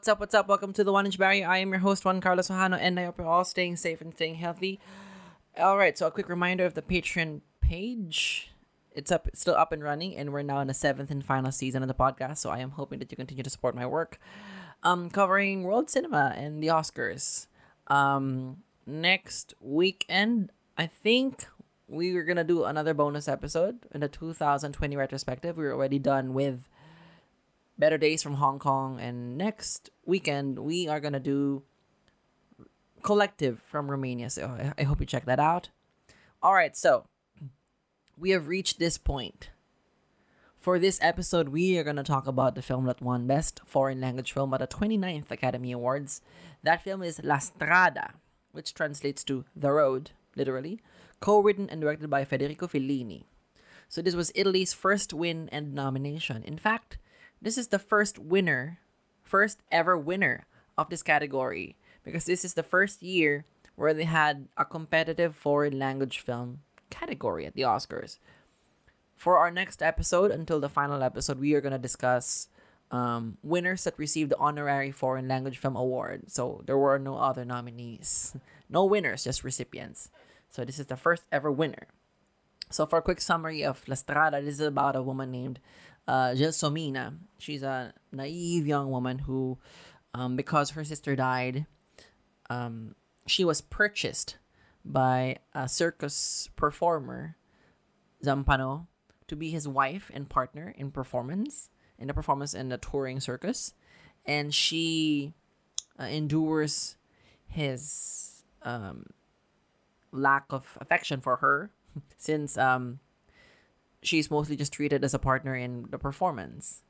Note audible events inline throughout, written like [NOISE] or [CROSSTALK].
What's up? What's up? Welcome to the One Inch Barrier. I am your host, Juan Carlos Ojano, and I hope you're all staying safe and staying healthy. All right, so a quick reminder of the Patreon page. It's up, it's still up and running, and we're now in the seventh and final season of the podcast. So I am hoping that you continue to support my work, um, covering world cinema and the Oscars. Um, next weekend, I think we were gonna do another bonus episode in the 2020 retrospective. We are already done with Better Days from Hong Kong, and next weekend we are gonna do Collective from Romania. So I, I hope you check that out. All right, so we have reached this point. For this episode, we are gonna talk about the film that won Best Foreign Language Film at the 29th Academy Awards. That film is La Strada, which translates to The Road, literally, co-written and directed by Federico Fellini. So this was Italy's first win and nomination. In fact, this is the first winner, first ever winner of this category because this is the first year where they had a competitive foreign language film category at the Oscars. For our next episode, until the final episode, we are going to discuss um, winners that received the honorary foreign language film award. So there were no other nominees, [LAUGHS] no winners, just recipients. So this is the first ever winner. So for a quick summary of La Strada, this is about a woman named uh, Gelsomina. She's a naive young woman who, um, because her sister died, um, she was purchased by a circus performer, Zampano, to be his wife and partner in performance, in the performance in the touring circus. And she uh, endures his um, lack of affection for her [LAUGHS] since um, she's mostly just treated as a partner in the performance.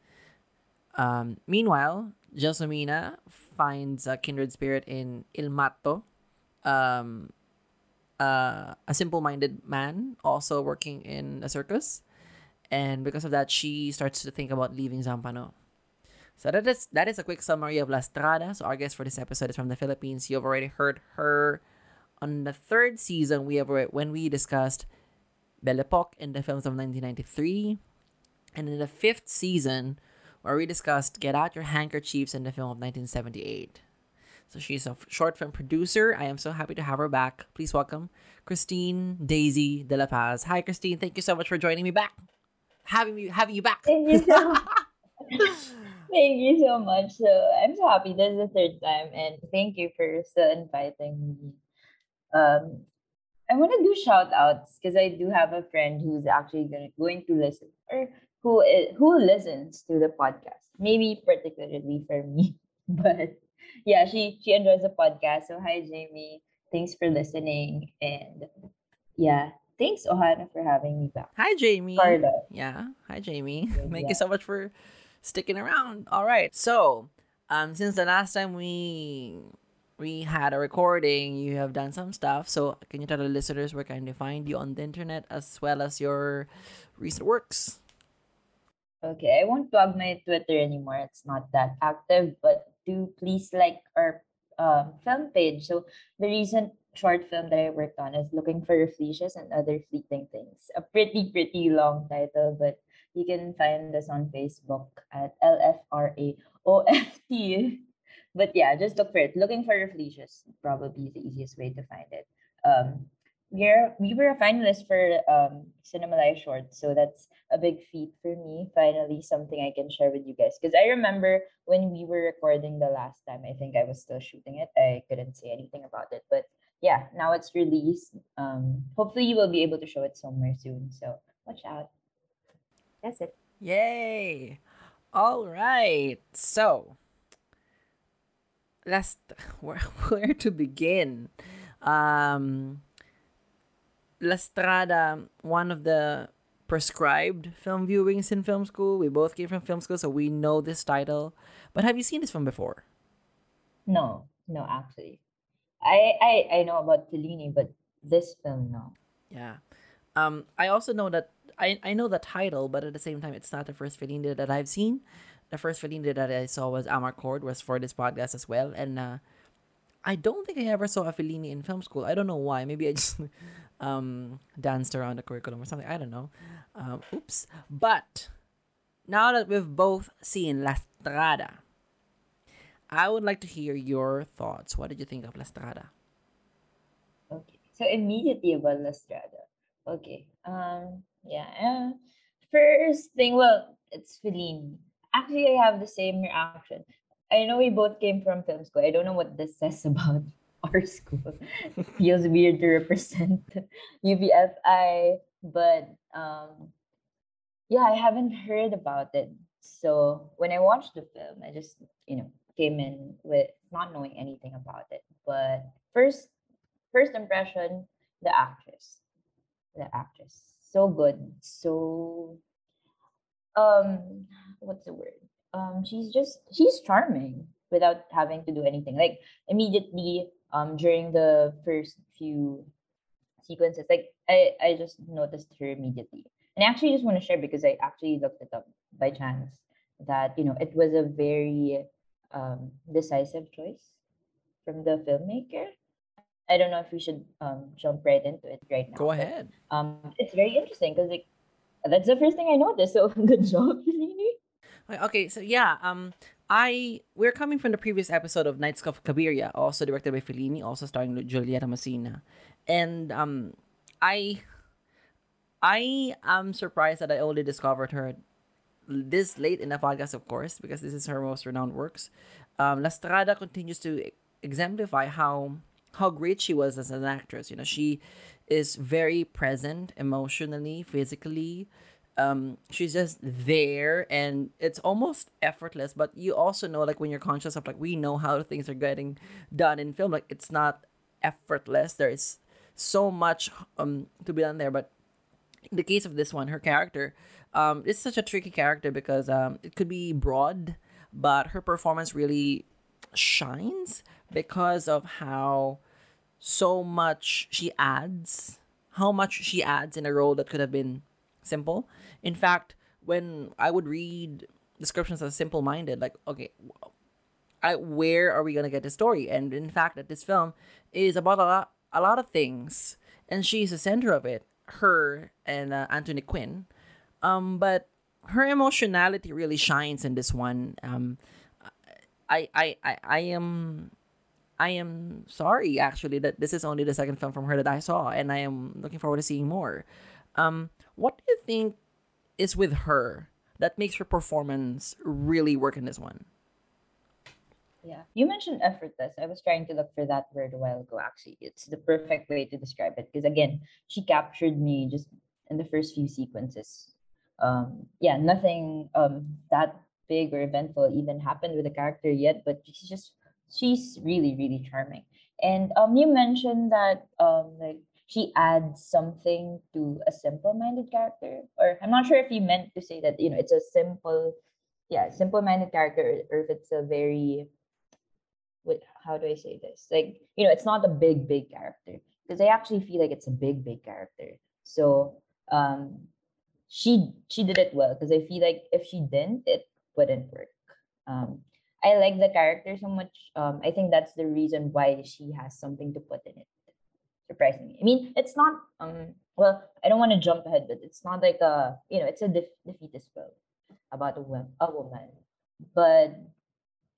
Um, meanwhile, Gelsomina finds a kindred spirit in Il Matto, um, uh, a simple-minded man also working in a circus, and because of that, she starts to think about leaving Zampano. So that is that is a quick summary of La Strada. So our guest for this episode is from the Philippines. You've already heard her on the third season. We have when we discussed Belle Epoque in the films of 1993. And in the fifth season, where we discussed Get Out Your Handkerchiefs in the film of 1978. So she's a short film producer. I am so happy to have her back. Please welcome Christine Daisy Dela Paz. Hi, Christine. Thank you so much for joining me back. Having me having you back. Thank you so [LAUGHS] [LAUGHS] Thank you so much. So I'm so happy. This is the third time, and thank you for still inviting me. Um, I want to do shout outs because I do have a friend who's actually gonna, going to listen or who who listens to the podcast. Maybe particularly for me, [LAUGHS] but yeah, she she enjoys the podcast. So hi Jamie, thanks for listening, and yeah, thanks Ojano for having me back. Hi Jamie. Carla. Yeah, hi Jamie. Thank you so much for sticking around. All right, so um, since the last time we we had a recording, you have done some stuff. So, can you tell the listeners where can they find you on the internet as well as your recent works? Okay, I won't plug my Twitter anymore. It's not that active, but do please like our um, film page. So, the recent short film that I worked on is Looking for Rafflesias and Other Fleeting Things. A pretty, pretty long title, but you can find us on Facebook at LFRAOFT but yeah, just look for it. Looking for Rafflesias probably is the easiest way to find it. Um, we're we were a finalist for um Cinemalaya Short, so that's a big feat for me. Finally, something I can share with you guys. Because I remember when we were recording the last time, I think I was still shooting it. I couldn't say anything about it, but yeah, now it's released. Um, hopefully you will be able to show it somewhere soon. So watch out. That's it. Yay! All right. So let's [LAUGHS] where, where to begin. Um La Strada one of the prescribed film viewings in film school. We both came from film school so we know this title. But have you seen this film before? No no actually. I i i know about Fellini but this film no. Yeah. Um i also know that i i know the title but at the same time it's not the first Fellini that i've seen the first Fellini that I saw was Amarcord, was for this podcast as well. And uh, I don't think I ever saw a Fellini in film school. I don't know why. Maybe I just [LAUGHS] um, danced around the curriculum or something. I don't know. Um, oops. But now that we've both seen La Strada, I would like to hear your thoughts. What did you think of La Strada? Okay. So immediately about La Strada. Okay. Um. Yeah. Uh, first thing, well, it's Fellini. Actually, I have the same reaction. I know we both came from film school. I don't know what this says [LAUGHS] about our school. it feels weird to represent [LAUGHS] UPFI, but um, yeah, I haven't heard about it. So when I watched the film, I just you know came in with not knowing anything about it. But first, first impression, the actress, the actress, so good, so um, what's the word? Um, she's just she's charming without having to do anything. Like immediately, um, during the first few sequences, like I I just noticed her immediately. And I actually just want to share because I actually looked it up by chance that you know it was a very um, decisive choice from the filmmaker. I don't know if we should um, jump right into it right now. Go ahead. But, um, it's very interesting because like that's the first thing I noticed. So [LAUGHS] good job, [LAUGHS] Okay, so yeah, um, I we're coming from the previous episode of Nights of Cabiria, also directed by Fellini, also starring Giulietta Masina, and um, I I am surprised that I only discovered her this late in the podcast, of course, because this is her most renowned works. Um, La Strada continues to exemplify how how great she was as an actress. You know, she is very present emotionally, physically. Um, she's just there, and it's almost effortless. But you also know, like when you're conscious of like we know how things are getting done in film, like it's not effortless. There is so much um to be done there, but in the case of this one, her character, um, it's such a tricky character because um, it could be broad, but her performance really shines because of how so much she adds, how much she adds in a role that could have been simple. In fact, when I would read descriptions as simple minded, like, okay, I, where are we going to get the story? And in fact, that this film is about a lot, a lot of things, and she's the center of it her and uh, Anthony Quinn. Um, but her emotionality really shines in this one. Um, I, I, I, I am, I am sorry actually that this is only the second film from her that I saw, and I am looking forward to seeing more. Um, what do you think is with her that makes her performance really work in this one? Yeah. You mentioned effortless. I was trying to look for that word a while ago, actually. It's the perfect way to describe it because, again, she captured me just in the first few sequences. Um, yeah, nothing um, that big or eventful even happened with the character yet, but she's just, she's really, really charming. And um, you mentioned that um, like she adds something to a simple-minded character, or I'm not sure if you meant to say that you know it's a simple, yeah, simple-minded character, or if it's a very with how do I say this? Like, you know, it's not a big, big character because I actually feel like it's a big, big character. So um she she did it well because I feel like if she didn't, it wouldn't work. Um I like the character so much. Um I think that's the reason why she has something to put in it. Surprisingly. I mean, it's not um well, I don't want to jump ahead, but it's not like a you know, it's a def- defeatist film about a, woman, a woman. But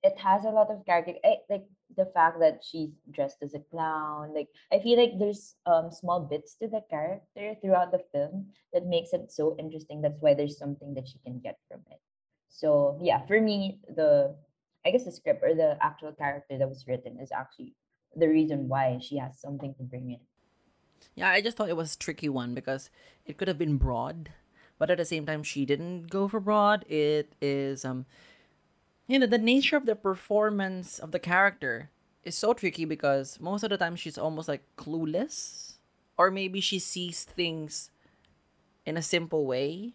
it has a lot of character I, like the fact that she's dressed as a clown like i feel like there's um small bits to the character throughout the film that makes it so interesting that's why there's something that she can get from it so yeah for me the i guess the script or the actual character that was written is actually the reason why she has something to bring in. Yeah i just thought it was a tricky one because it could have been broad but at the same time she didn't go for broad. It is um you know the nature of the performance of the character is so tricky because most of the time she's almost like clueless or maybe she sees things in a simple way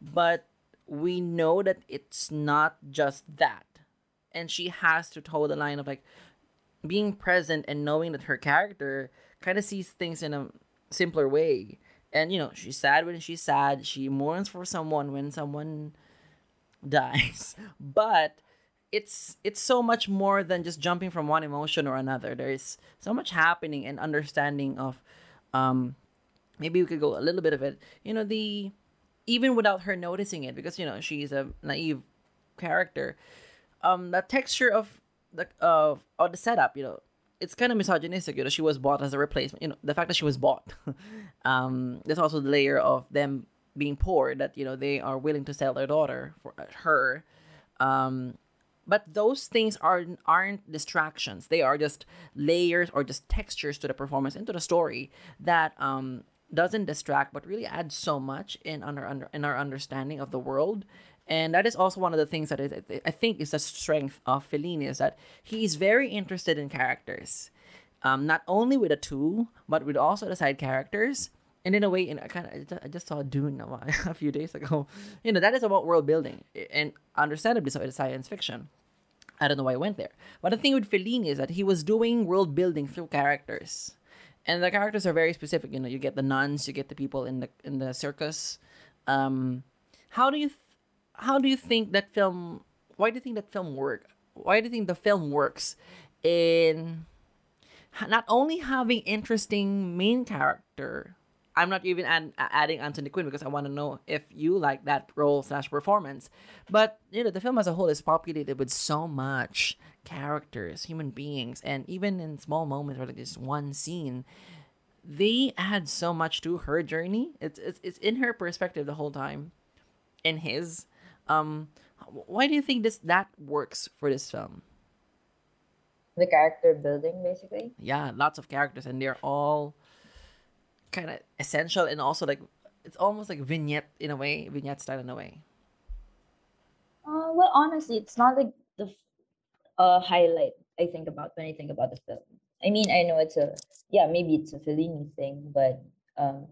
but we know that it's not just that. And she has to toe the line of like being present and knowing that her character kind of sees things in a simpler way. And you know she's sad when she's sad. She mourns for someone when someone [LAUGHS] dies. But it's it's so much more than just jumping from one emotion or another. There's so much happening and understanding of um maybe we could go a little bit of it. You know the even without her noticing it because you know she's a naive character um the texture of the of of the setup, you know, it's kind of misogynistic. You know, she was bought as a replacement. You know, the fact that she was bought. [LAUGHS] um, there's also the layer of them being poor that you know they are willing to sell their daughter for uh, her. Um, but those things are aren't distractions. They are just layers or just textures to the performance into the story that um doesn't distract but really adds so much in under, under in our understanding of the world and that is also one of the things that I think is the strength of Fellini is that he is very interested in characters, um, not only with the two, but with also the side characters. And in a way, in I kind of I just saw Dune [LAUGHS] a, few days ago. You know that is about world building, and understandably so, it's science fiction. I don't know why I went there, but the thing with Fellini is that he was doing world building through characters, and the characters are very specific. You know, you get the nuns, you get the people in the in the circus. Um, how do you how do you think that film? Why do you think that film work? Why do you think the film works in not only having interesting main character? I'm not even add, adding Anthony Quinn because I want to know if you like that role slash performance. But you know, the film as a whole is populated with so much characters, human beings, and even in small moments or like this one scene, they add so much to her journey. It's it's, it's in her perspective the whole time, in his um, why do you think this that works for this film? The character building, basically. Yeah, lots of characters, and they're all kind of essential, and also like it's almost like vignette in a way, vignette style in a way. Uh, well, honestly, it's not like the uh highlight I think about when I think about the film. I mean, I know it's a yeah, maybe it's a Fellini thing, but um,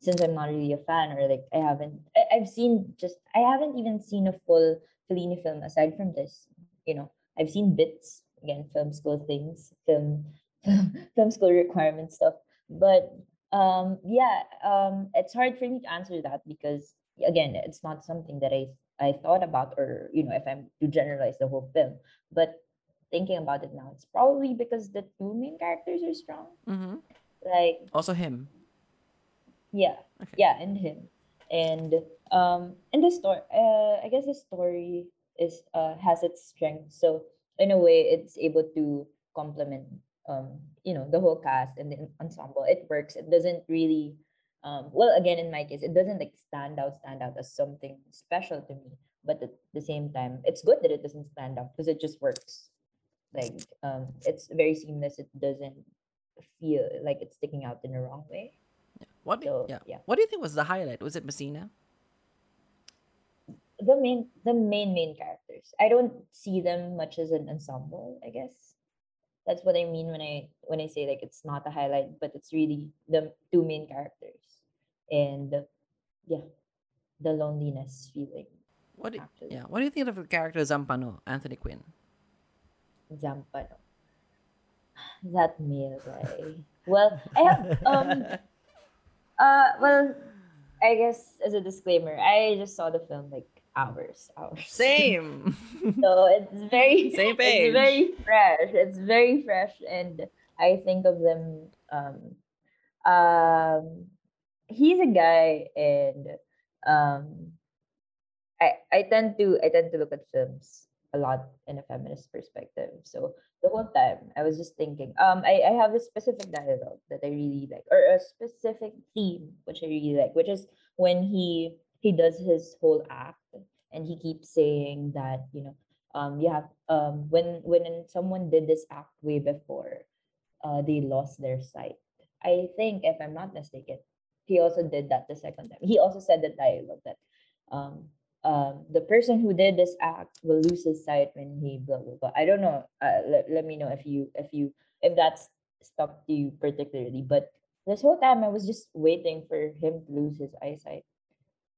since I'm not really a fan or like I haven't I, have seen just I haven't even seen a full Fellini film aside from this. You know, I've seen bits again, film school things, film [LAUGHS] film school requirement stuff. But um yeah, um it's hard for me to answer that because again, it's not something that I I thought about or you know, if I'm to generalize the whole film. But thinking about it now, it's probably because the two main characters are strong. Mm-hmm. Like also him yeah. Okay. Yeah, and him. And um and the story uh I guess the story is uh has its strength. So in a way it's able to complement um you know the whole cast and the ensemble. It works. It doesn't really um well again in my case it doesn't like stand out stand out as something special to me but at the same time it's good that it doesn't stand out because it just works like um it's very seamless it doesn't feel like it's sticking out in the wrong way what? So, yeah. yeah. What do you think was the highlight? Was it Masina? The main, the main main characters. I don't see them much as an ensemble. I guess that's what I mean when I when I say like it's not a highlight, but it's really the two main characters, and yeah, the loneliness feeling. What? Do, yeah. What do you think of the character Zampano, Anthony Quinn? Zampano. [SIGHS] That male guy. well, I have um [LAUGHS] uh, well, I guess as a disclaimer, I just saw the film like hours, hours. Same. [LAUGHS] so it's very [LAUGHS] same page. It's very fresh. It's very fresh, and I think of them. Um, um, he's a guy, and um, I I tend to I tend to look at films a lot in a feminist perspective. So the whole time I was just thinking, um, I, I have a specific dialogue that I really like, or a specific theme which I really like, which is when he he does his whole act and he keeps saying that, you know, um you have um when when someone did this act way before, uh they lost their sight. I think if I'm not mistaken, he also did that the second time. He also said the dialogue that um um, the person who did this act will lose his sight when he blah blah blah. I don't know. Uh, let, let me know if you if you if that's stuck to you particularly. But this whole time I was just waiting for him to lose his eyesight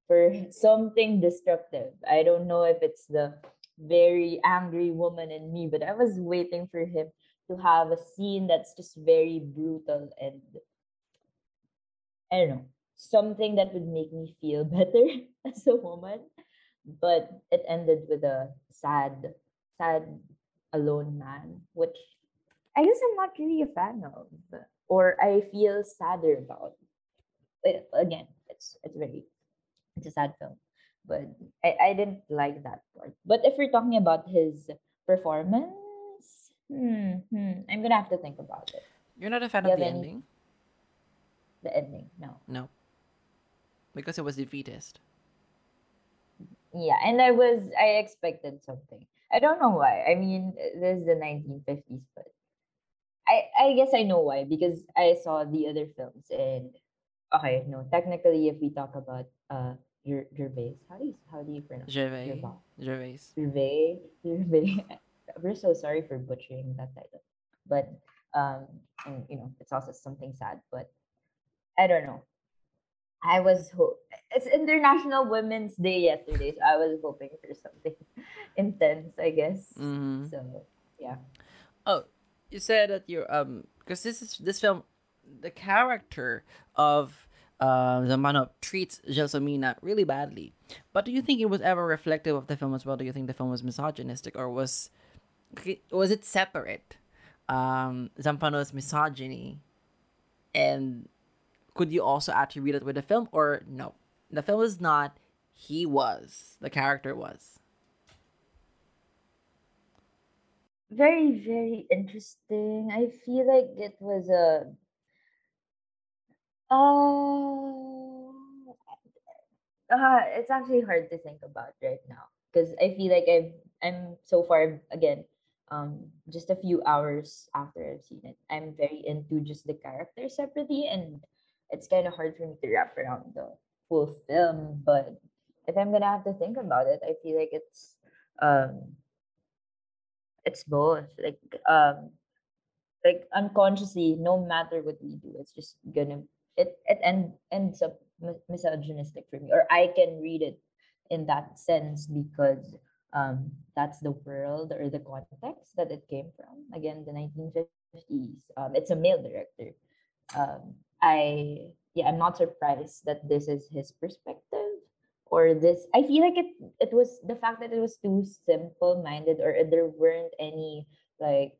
for [LAUGHS] something destructive. I don't know if it's the very angry woman in me, but I was waiting for him to have a scene that's just very brutal and I don't know something that would make me feel [LAUGHS] better as a woman but it ended with a sad, sad, alone man, which I guess I'm not really a fan of, or I feel sadder about. It, again, it's it's very it's a sad film, but I, I didn't like that part. But if we're talking about his performance. Hmm, hmm. I'm gonna have to think about it. You're not a fan Do of the any- ending? The ending, no. No. Because it was defeatist. Yeah, and I was I expected something. I don't know why. I mean, this is the 1950s, but I I guess I know why because I saw the other films and okay, no, technically if we talk about uh Ger- Gervais, how do you how do you pronounce. Gervais. Gervais. Gervais, Gervais. [LAUGHS] We're so sorry for butchering that title, but um, and you know it's also something sad, but I don't know. I was ho- it's International Women's Day yesterday, so I was hoping for something [LAUGHS] intense, I guess. hmm So yeah, Oh, you said that you're um because this is this film, the character of uh Zampano treats Gelsomina really badly. But do you think it was ever reflective of the film as well? Do you think the film was misogynistic or was was it separate? Um, Zampano's misogyny, and could you also attribute it with the film or no? The film is not. He was the character was. very very interesting. I feel like it was a uh, uh it's actually hard to think about right now because I feel like I've I'm so far again um just a few hours after I've seen it. I'm very into just the character separately and it's kind of hard for me to wrap around the full film. But if I'm gonna have to think about it, I feel like it's um it's both like um like unconsciously no matter what we do it's just gonna it it end, ends up misogynistic for me or i can read it in that sense because um that's the world or the context that it came from again the 1950s um it's a male director um i yeah i'm not surprised that this is his perspective or this i feel like it it was the fact that it was too simple minded or there weren't any like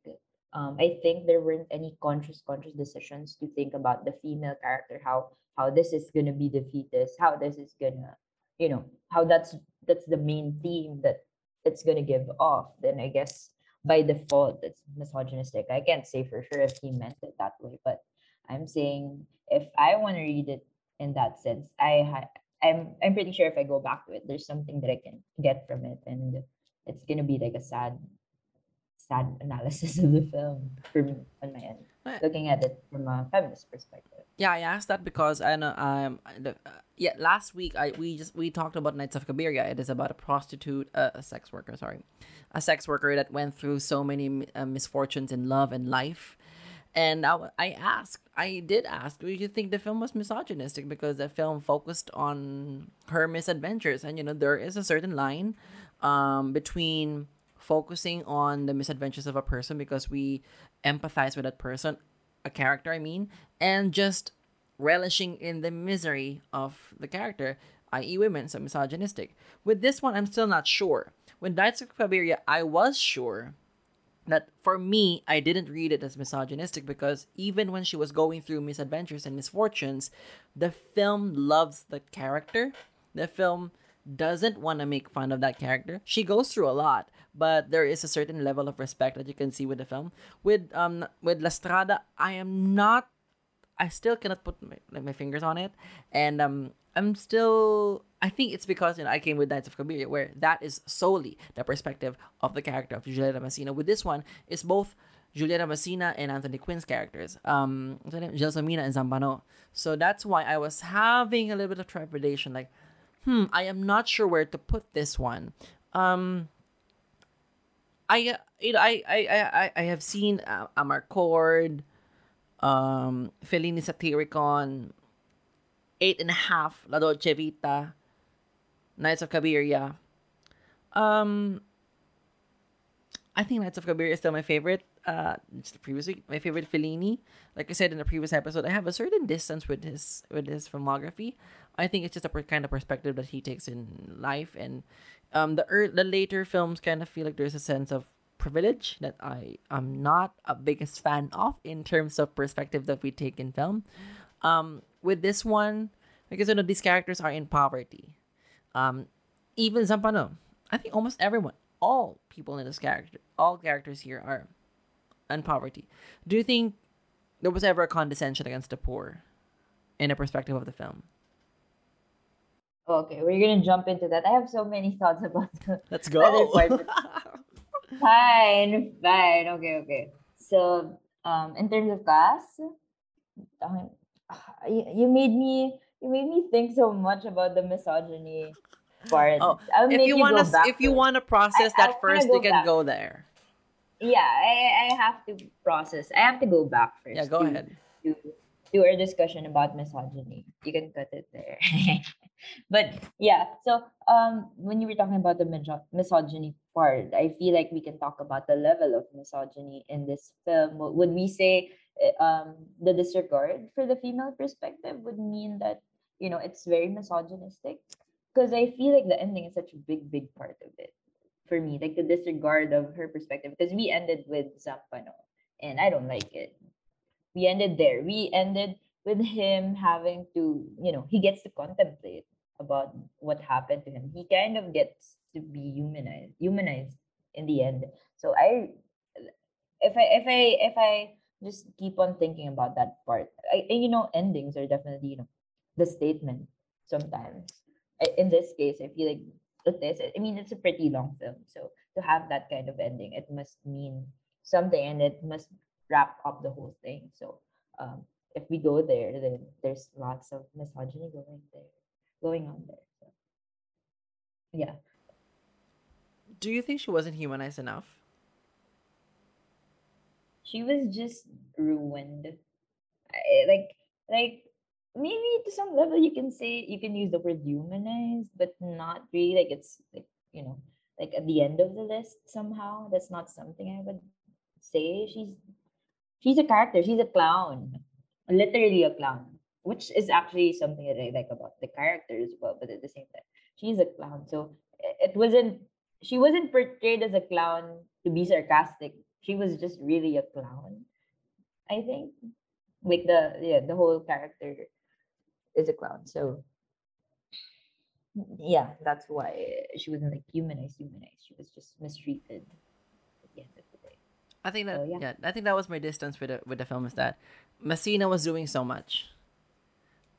um i think there weren't any conscious conscious decisions to think about the female character how how this is gonna be fetus how this is gonna you know how that's that's the main theme that it's gonna give off. Then i guess by default it's misogynistic. I can't say for sure if he meant it that way but i'm saying if i want to read it in that sense i ha- i'm i'm pretty sure if i go back to it there's something that i can get from it and it's gonna be like a sad sad analysis [LAUGHS] of the film for me on my end looking at it from a feminist perspective Yeah, I asked that because I know um the, uh, yeah last week I we just we talked about Nights of Cabiria. It is about a prostitute, uh, a sex worker. Sorry, a sex worker that went through so many uh, misfortunes in love and life. And I, I asked, I did ask, do you think the film was misogynistic because the film focused on her misadventures? And you know, there is a certain line um, between focusing on the misadventures of a person because we empathize with that person, a character, I mean, and just relishing in the misery of the character, i.e., women, so misogynistic. With this one, I'm still not sure. With Nights of Cabiria, I was sure that for me, I didn't read it as misogynistic because even when she was going through misadventures and misfortunes, the film loves the character. The film doesn't want to make fun of that character. She goes through a lot, but there is a certain level of respect that you can see with the film. With um with La Strada, I am not I still cannot put my, my fingers on it, and um, I'm still. I think it's because you know I came with Nights of Cabiria, where that is solely the perspective of the character of Giulietta Masina. With this one, it's both Giulietta Masina and Anthony Quinn's characters, um? Gelsomina and Zampano. So that's why I was having a little bit of trepidation, like, hmm, I am not sure where to put this one. Um, I you know I I I I- I have seen uh, Amarcord, um, Fellini Satyricon, Eight and a Half, La Dolce Vita, Nights of Cabiria. Um, I think Nights of Cabiria is still my favorite. Uh, just the previous week, my favorite Fellini. Like I said in the previous episode, I have a certain distance with his with his filmography. I think it's just a per- kind of perspective that he takes in life, and um, the ear the later films kind of feel like there's a sense of privilege that I am not a biggest fan of in terms of perspective that we take in film. Um, with this one, because you know these characters are in poverty. Um, even Zampano, I think almost everyone all people in this character, all characters here are in poverty. Do you think there was ever a condescension against the poor in a perspective of the film? Okay, we're gonna jump into that. I have so many thoughts about the Let's [LAUGHS] go. [LAUGHS] fine, fine. Okay, okay. So, um, in terms of class, um, [SIGHS] you, you made me you made me think so much about the misogyny part. Oh, if you want to, if you want to process I, that I first, you can back. go there. Yeah, I, I have to process. I have to go back first. Yeah, go to, ahead. To, to our discussion about misogyny. You can cut it there. [LAUGHS] but yeah, so um, when you were talking about the misogyny part, I feel like we can talk about the level of misogyny in this film. Would we say eh, um, the disregard for the female perspective would mean that you know it's very misogynistic? Because I feel like the ending is such a big, big part of it for me, like the disregard of her perspective. Because we ended with Zampano, and I don't like it. We ended there. We ended with him having to, you know, he gets to contemplate about what happened to him. He kind of gets to be humanized, humanized in the end. So I, if I, if I, if I just keep on thinking about that part, I, you know, endings are definitely, you know, the statement sometimes. In this case, I feel like it is. I mean, it's a pretty long film, so to have that kind of ending, it must mean something, and it must wrap up the whole thing. So, um, if we go there, then there's lots of misogyny going there, going on there. So, yeah. Do you think she wasn't humanized enough? She was just ruined. I, like, like maybe to some level you can say you can use the word humanized, but not really. Like it's like you know, like at the end of the list somehow. That's not something I would say. She's she's a character. She's a clown literally a clown, which is actually something that I like about the character as well. But at the same time, she's a clown, so it wasn't. She wasn't portrayed as a clown to be sarcastic. She was just really a clown. I think, like the yeah, the whole character is a clown. So yeah, that's why she wasn't like humanized. Humanized. She was just mistreated at the end of the day. I think that so, yeah. yeah. I think that was my distance with the with the film is that Masina was doing so much.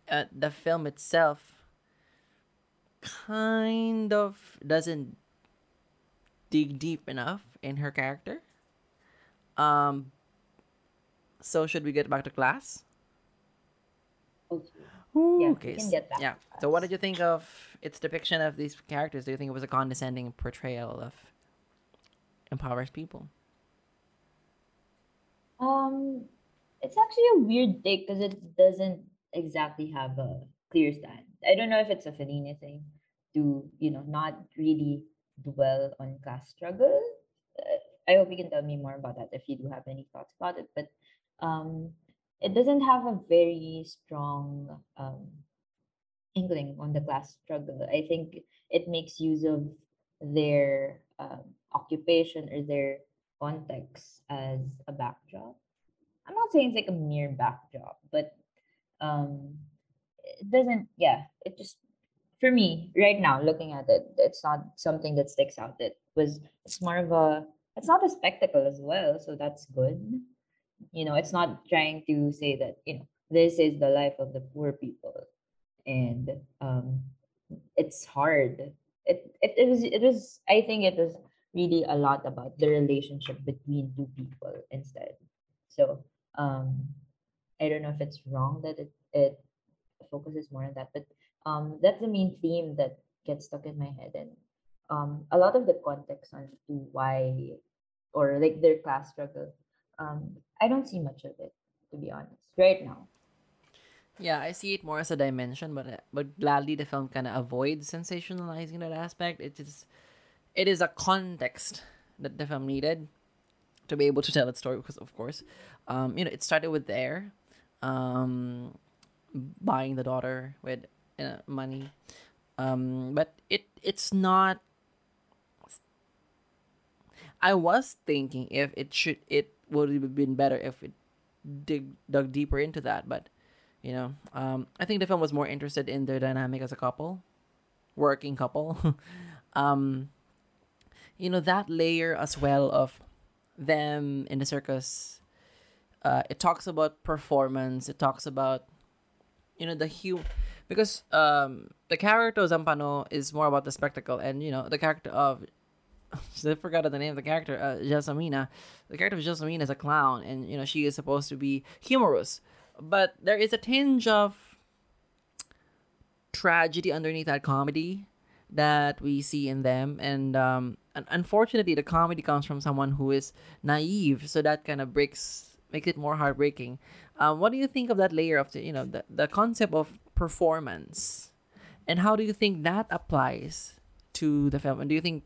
Uh, the film itself kind of doesn't dig deep enough in her character. Um, so should we get back to class? Okay. Ooh, yeah, okay. yeah. So what did you think of its depiction of these characters? Do you think it was a condescending portrayal of impoverished people? Um, it's actually a weird take because it doesn't exactly have a clear stand. I don't know if it's a Fellini thing to, you know, not really dwell on class struggle. Uh, I hope you can tell me more about that if you do have any thoughts about it. But um, it doesn't have a very strong um, inkling on the class struggle. I think it makes use of their um, occupation or their context as a backdrop I'm not saying it's like a mere backdrop, but um, it doesn't. Yeah, it just for me right now looking at it, it's not something that sticks out. It was. It's more of a. It's not a spectacle as well, so that's good. You know, it's not trying to say that you know this is the life of the poor people, and um, it's hard. It, it it was it was. I think it was really a lot about the relationship between two people instead. So um i don't know if it's wrong that it it focuses more on that but um that's the main theme that gets stuck in my head and um a lot of the context on to why or like their class struggle um i don't see much of it to be honest right now. Yeah i see it more as a dimension but uh, but gladly the film kind of avoids sensationalizing that aspect. It is it is a context that the film needed to be able to tell its story because of course um, you know it started with there um, buying the daughter with uh, money. Um, but it it's not i was thinking if it should it would have been better if it dig dug deeper into that but you know um, i think the film was more interested in their dynamic as a couple working couple. [LAUGHS] Um you know that layer as well of them in the circus uh, it talks about performance it talks about you know the hue because um the character of Zampano is more about the spectacle and you know the character of I forgot the name of the character uh, Gelsomina the character of Gelsomina is a clown and you know she is supposed to be humorous. But there is a tinge of tragedy underneath that comedy that we see in them. And um unfortunately the comedy comes from someone who is naive so that kind of breaks makes it more heartbreaking. Um what do you think of that layer of the you know the, the concept of performance? And how do you think that applies to the film? And do you think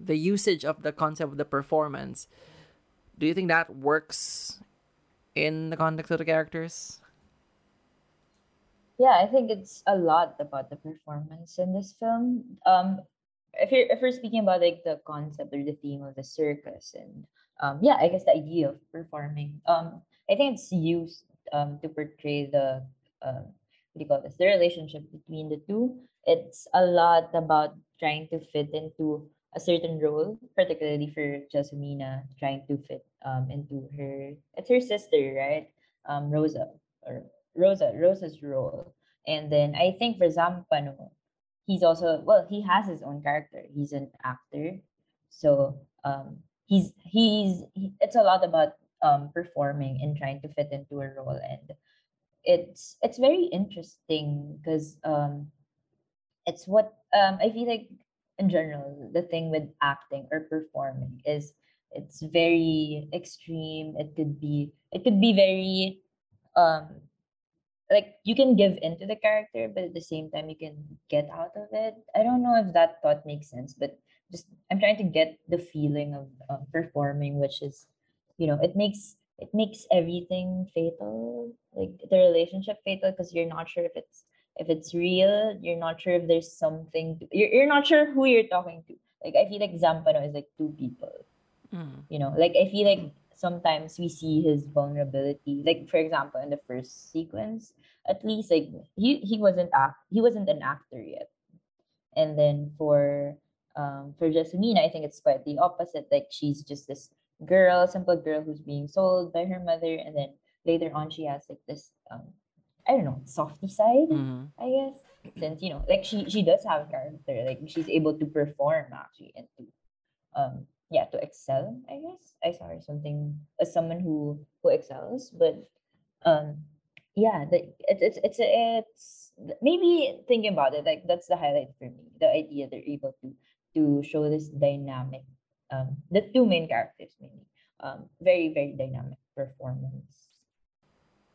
the usage of the concept of the performance. Do you think that works in the context of the characters? Yeah i think it's a lot about the performance in this film. Um if you're if we're speaking about like the concept or the theme of the circus and um yeah i guess the idea of performing um i think it's used um to portray the um what do you call this? The relationship between the two. It's a lot about trying to fit into a certain role particularly for Gelsomina trying to fit um into her it's her sister right? Um rosa or rosa rosa's role. And then i think for zampano he's also well he has his own character. He's an actor. So um he's he's he, it's a lot about um performing and trying to fit into a role. And it's it's very interesting because um it's what um i feel like in general the thing with acting or performing is it's very extreme. It could be it could be very um like you can give into the character but at the same time you can get out of it. I don't know if that thought makes sense but just i'm trying to get the feeling of um, performing which is you know it makes it makes everything fatal like the relationship fatal because you're not sure if it's if it's real you're not sure if there's something to, you're, you're not sure who you're talking to. Like i feel like zampano is like two people. Mm. you know like i feel like sometimes we see his vulnerability like for example in the first sequence at least like he he wasn't act he wasn't an actor yet. And then for um for Gelsomina I think it's quite the opposite like she's just this girl simple girl who's being sold by her mother and then later on she has like this um I don't know softy side Mhm. I guess since you know like she she does have a character like she's able to perform actually and to um yeah to excel i guess i sorry something as someone who who excels but um yeah the, it, it's it's it's maybe thinking about it like that's the highlight for me the idea they're able to to show this dynamic um the two main characters mainly um very very dynamic performance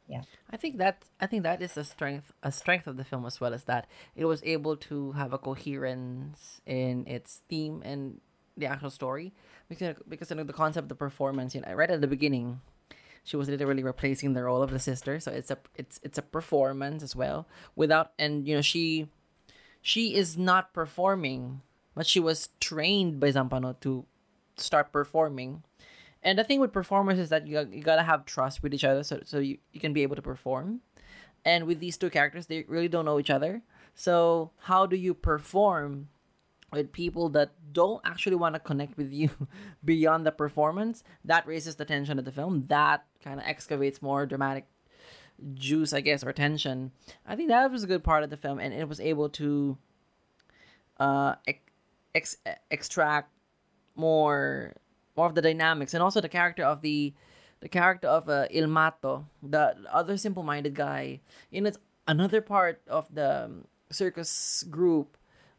yeah. I think that I think that is a strength a strength of the film as well as that it was able to have a coherence in its theme and the actual story. Because because you know, the concept of the performance you know right at the beginning she was literally replacing the role of the sister. So it's a it's it's a performance as well without and you know she she is not performing but she was trained by Zampano to start performing and the thing with performers is that you, you gotta have trust with each other so, so you, you can be able to perform. And with these two characters they really don't know each other. So how do you perform with people that don't actually want to connect with you [LAUGHS] beyond the performance? That raises the tension of the film. That kind of excavates more dramatic juice i guess or tension. I think that was a good part of the film and it was able to uh ex- extract more more of the dynamics and also the character of the the character of uh, Il Matto, the other simple-minded guy. In it's another part of the um, circus group,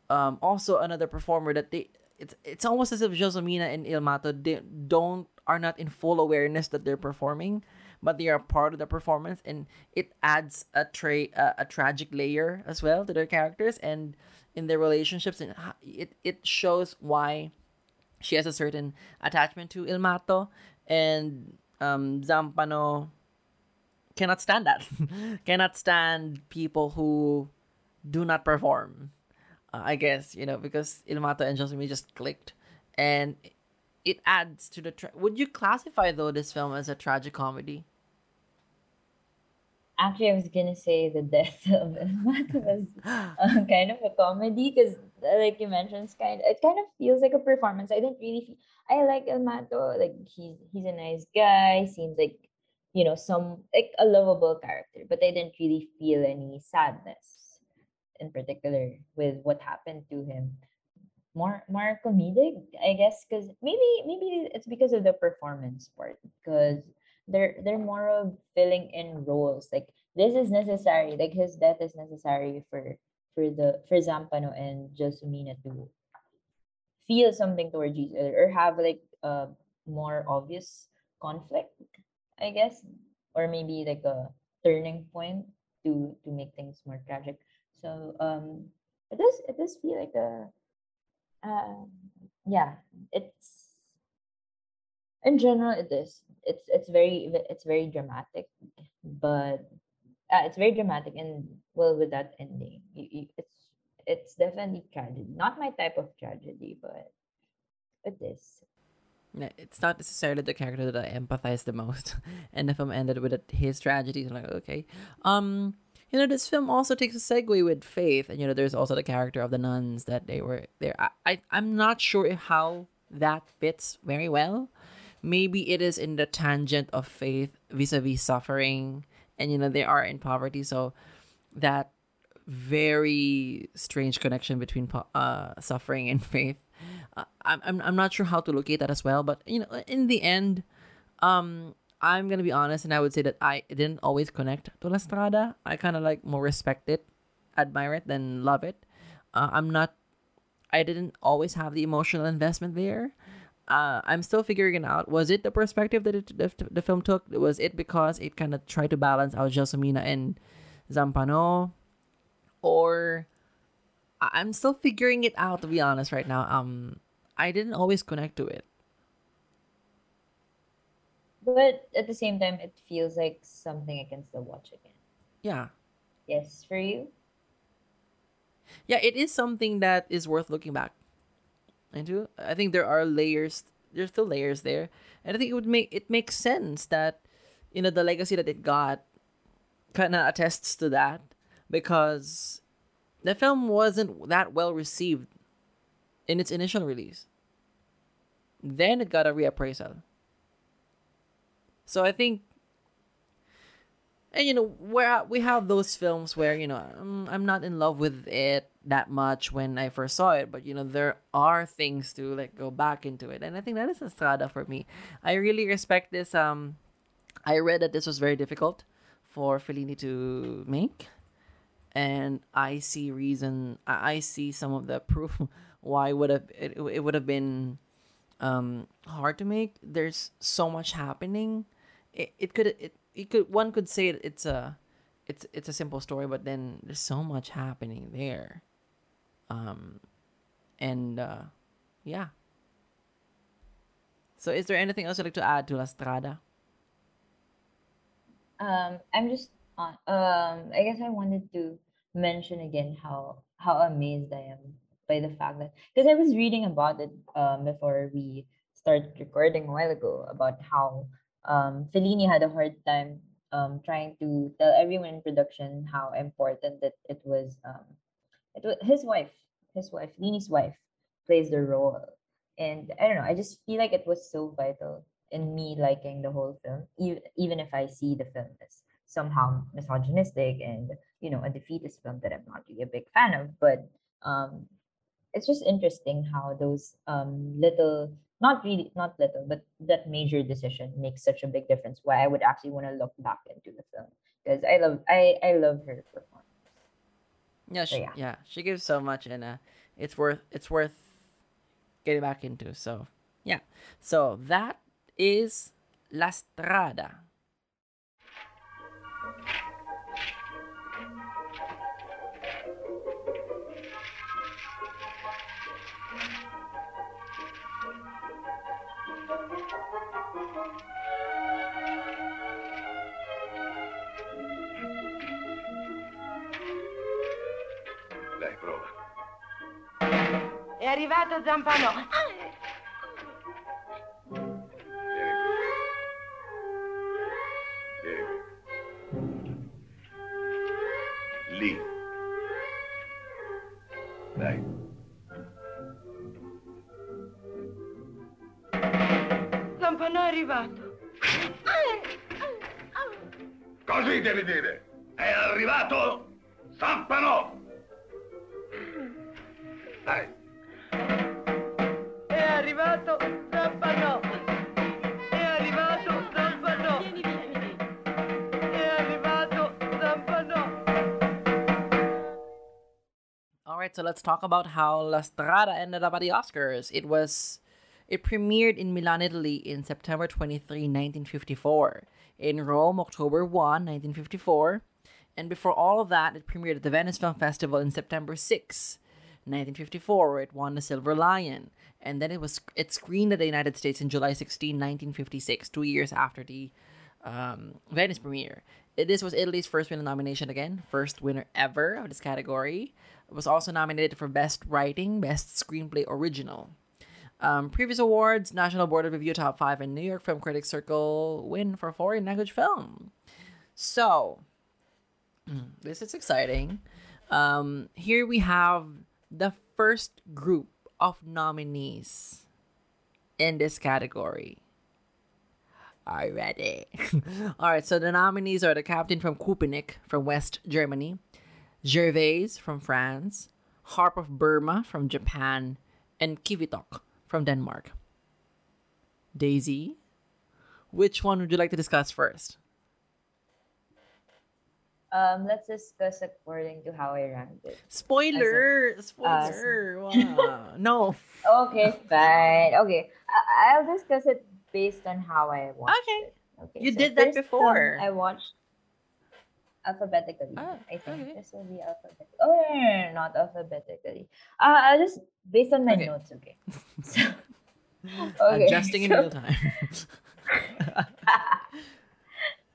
um, also another performer that they it's it's almost as if Gelsomina and Il Matto they don't are not in full awareness that they're performing, but they are part of the performance, and it adds a tra- uh, a tragic layer as well to their characters and in their relationships, and it it shows why she has a certain attachment to Il Matto, and um, Zampano cannot stand that. [LAUGHS] cannot stand people who do not perform. Uh, I guess you know because Il Matto and Gelsomina just clicked, and it adds to the. Tra- Would you classify though this film as a tragic comedy? actually, I was gonna say the death of Matt was uh, kind of a comedy because, Uh, like you mentioned, kind it kind of feels like a performance. I didn't really. Feel, I like Il Matto. Like he's he's a nice guy. Seems like you know some like a lovable character, but I didn't really feel any sadness in particular with what happened to him. More more comedic, I guess, because maybe maybe it's because of the performance part because they're they're more of filling in roles. Like this is necessary. Like his death is necessary for for the for Zampano and Gelsomina to feel something towards each other or have like a more obvious conflict, I guess, or maybe like a turning point to to make things more tragic. So um, it does it does feel like a uh, yeah, it's in general it is it's it's very it's very dramatic but uh, it's very dramatic and well with that ending. You, you, it's it's definitely tragedy. Not my type of tragedy but it is. It's not necessarily the character that I empathize the most, [LAUGHS] and the film ended with his tragedy. I'm like, okay, um, you know, this film also takes a segue with faith, and you know, there's also the character of the nuns that they were there. I, I I'm not sure how that fits very well, maybe it is in the tangent of faith vis-a-vis suffering and you know they are in poverty. So that very strange connection between uh, suffering and [LAUGHS] faith uh, I'm, I'm, I'm not sure how to locate that as well. But you know in the end um i'm gonna be honest and i would say that i didn't always connect to la strada i kind of like more respect it admire it than love it. Uh, i'm not i didn't always have the emotional investment there uh, I'm still figuring it out. Was it the perspective that it, the, the film took? Was it because it kind of tried to balance out Gelsomina and Zampano? Or I'm still figuring it out to be honest right now. Um I didn't always connect to it. But at the same time it feels like something I can still watch again. Yeah. Yes, for you? Yeah, it is something that is worth looking back into. I think there are layers. There's still layers there, and I think it would make it makes sense that you know the legacy that it got kind of attests to that because the film wasn't that well received in its initial release. Then it got a reappraisal. So I think and you know where we have those films where you know I'm, I'm not in love with it that much when I first saw it, but you know there are things to like go back into it, and I think that is Estrada for me. I really respect this. Um, I read that this was very difficult for Fellini to make, and I see reason. I see some of the proof [LAUGHS] why would have it, it would have been um hard to make. There's so much happening. It, it could it you could one could say it's a it's it's a simple story, but then there's so much happening there. Um, and uh, yeah. So, is there anything else you'd like to add to La Strada? Um, I'm just on. Um, I guess I wanted to mention again how how amazed I am by the fact that because I was reading about it um before we started recording a while ago about how um, Fellini had a hard time um, trying to tell everyone in production how important that it was. Um, it was his wife, his wife, Fellini's wife, plays the role, and I don't know. I just feel like it was so vital in me liking the whole film, even even if I see the film as somehow misogynistic and you know a defeatist film that I'm not really a big fan of. But um, it's just interesting how those um, little not really not little but that major decision makes such a big difference why i would actually want to look back into the film because i love i i love her performance. Yeah she, yeah. yeah she gives so much and uh it's worth it's worth getting back into so yeah. So that is la strada È arrivato Zampano. Lì. Dai. Zampano è arrivato. Così devi dire. È arrivato Zampanò. Right, so let's talk about how La Strada ended up at the Oscars. It was it premiered in Milan, Italy in September 23, 1954, in Rome October 1, 1954, and before all of that, it premiered at the Venice Film Festival in September 6, 1954, where it won the Silver Lion. And then it was it screened at the United States in July 16, 1956, two years after the um, Venice premiere. This was Italy's first winner nomination again, first winner ever of this category. Was also nominated for Best Writing, Best Screenplay Original. Um, previous awards: National Board of Review Top Five and New York Film Critics Circle win for foreign language film. So, [CLEARS THROAT] this is exciting. Um, here we have the first group of nominees in this category. Are you ready? [LAUGHS] All right, so the nominees are the captain from Köpenick from West Germany, Gervais from France, Harp of Burma from Japan, and Qivitoq from Denmark. Daisy, which one would you like to discuss first? Um, let's discuss according to how I ranked it. Spoiler! Spoiler! wow. [LAUGHS] No. Okay, fine. Okay, I- I'll discuss it based on how I watched Okay. it. Okay, You did that before. I watched alphabetically. Ah, I think okay. this will be alphabetically. Oh, no, no, no, no, not alphabetically. Uh, I'll just based on my Okay. notes. Okay. [LAUGHS] So, [LAUGHS] okay. Adjusting in so- real time. [LAUGHS]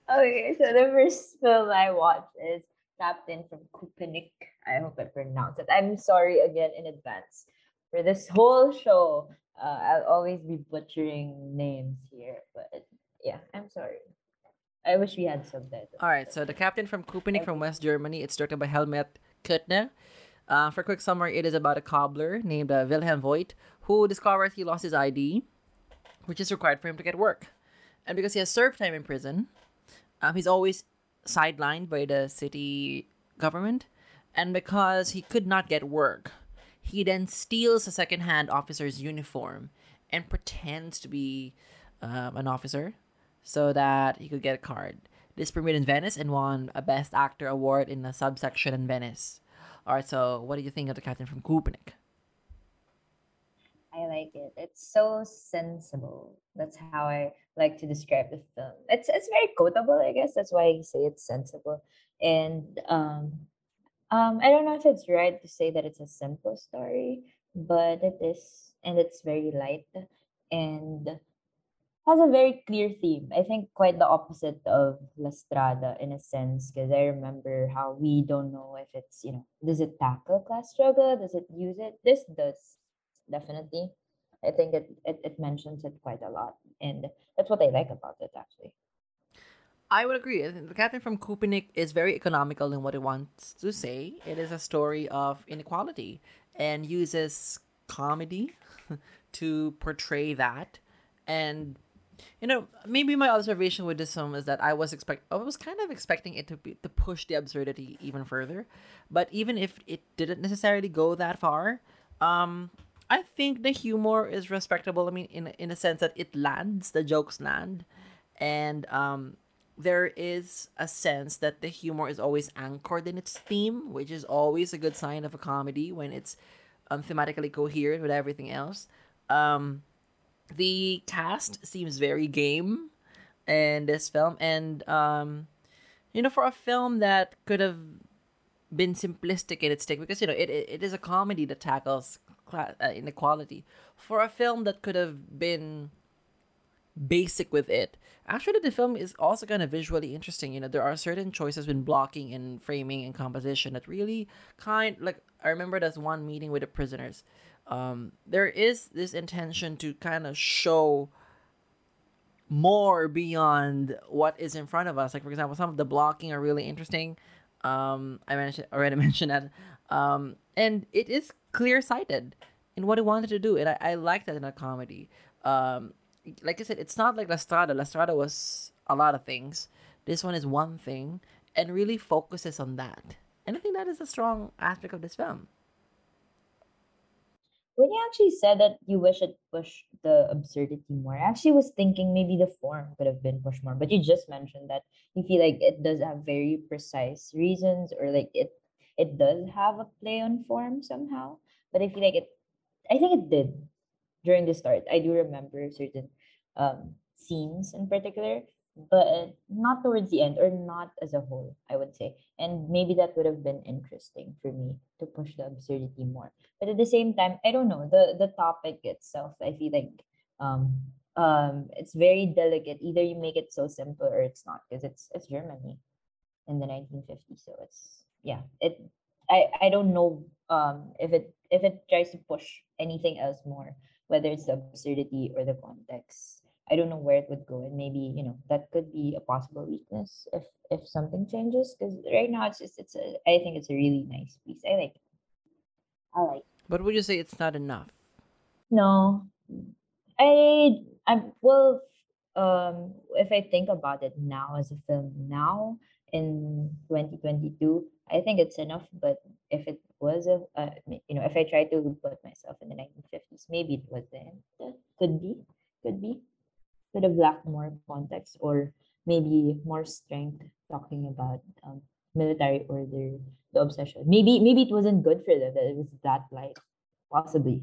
Okay, so the first film I watched is Captain from Köpenick. I hope I pronounced it. I'm sorry again in advance for this whole show. Uh, I'll always be butchering names here, but yeah, I'm sorry. I wish we had subtitles. All right, so the captain from Köpenick from West Germany. It's directed by Helmut Käutner. Uh, for a quick summary, it is about a cobbler named uh, Wilhelm Voigt who discovers he lost his ID, which is required for him to get work. And because he has served time in prison, um, he's always sidelined by the city government. And because he could not get work, he then steals a second-hand officer's uniform and pretends to be um, an officer so that he could get a card. This premiered in Venice and won a Best Actor award in the subsection in Venice. All right, so what do you think of the captain from Köpenick? I like it. It's so sensible. That's how I like to describe the film. It's it's very quotable, I guess. That's why I say it's sensible. And um um I don't know if it's right to say that it's a simple story, but it is and it's very light and has a very clear theme. I think quite the opposite of La Strada in a sense, because I remember how we don't know if it's, you know, does it tackle class struggle? Does it use it? This does definitely. I think it, it, it mentions it quite a lot. And that's what I like about it actually. I would agree. The Captain from Köpenick is very economical in what it wants to say. It is a story of inequality and uses comedy [LAUGHS] to portray that. And you know, maybe my observation with this film is that I was expect I was kind of expecting it to be to push the absurdity even further. But even if it didn't necessarily go that far, um, I think the humor is respectable. I mean, in in a sense that it lands, the jokes land, and um, there is a sense that the humor is always anchored in its theme, which is always a good sign of a comedy when it's um, thematically coherent with everything else. Um, the cast seems very game in this film, and um, you know, for a film that could have been simplistic in its take, because you know it it, it is a comedy that tackles cla- uh, inequality. For a film that could have been basic with it. Actually, the film is also kind of visually interesting. You know, there are certain choices in blocking and framing and composition that really kind like I remember there's one meeting with the prisoners. Um, there is this intention to kind of show more beyond what is in front of us. Like for example, some of the blocking are really interesting. Um, I mentioned already [LAUGHS] mentioned that. Um, and it is clear sighted in what he wanted to do, and I, I like that in a comedy. Um, like I said, it's not like La Strada. La Strada was a lot of things. This one is one thing, and really focuses on that. And I think that is a strong aspect of this film. When you actually said that you wish it pushed the absurdity more, I actually was thinking maybe the form could have been pushed more. But you just mentioned that you feel like it does have very precise reasons, or like it it does have a play on form somehow. But I feel like it, I think it did during the start. I do remember certain um, scenes in particular but not towards the end or not as a whole i would say. And maybe that would have been interesting for me to push the absurdity more. But at the same time i don't know the the topic itself i feel like um um it's very delicate. Either you make it so simple or it's not because it's it's germany in the 1950s so it's yeah it i i don't know um if it if it tries to push anything else more whether it's the absurdity or the context I don't know where it would go, and maybe you know that could be a possible weakness if if something changes. Because right now it's just it's a I think it's a really nice piece. I like. It. I like. It. But would you say it's not enough? No, I I well um if I think about it now as a film now in 2022 I think it's enough but if it was a uh, you know if I try to put myself in the 1950s maybe it was then could be could be have lacked more context or maybe more strength talking about um, military order, the obsession. Maybe maybe it wasn't good for them that it was that light. Possibly,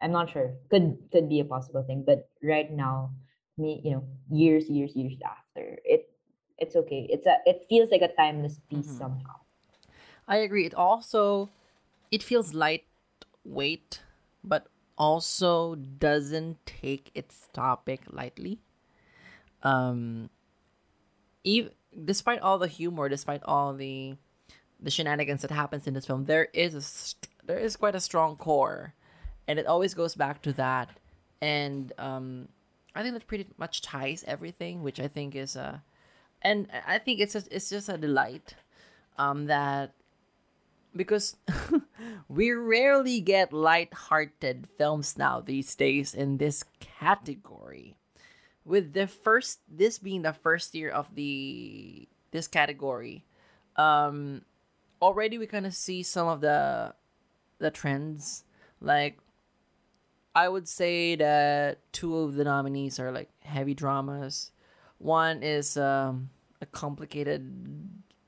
I'm not sure. Could could be a possible thing. But right now, me you know years years years after it, it's okay. It's a it feels like a timeless piece mm-hmm. somehow. I agree. It also it feels lightweight, but also doesn't take its topic lightly. Um, even despite all the humor, despite all the the shenanigans that happens in this film, there is a there is quite a strong core, and it always goes back to that. And um, I think that pretty much ties everything, which I think is a, and I think it's a, it's just a delight, um, that because [LAUGHS] we rarely get light-hearted films now these days in this category. With the first this being the first year of the this category um already we kind of see some of the the trends. Like i would say that two of the nominees are like heavy dramas. One is um a complicated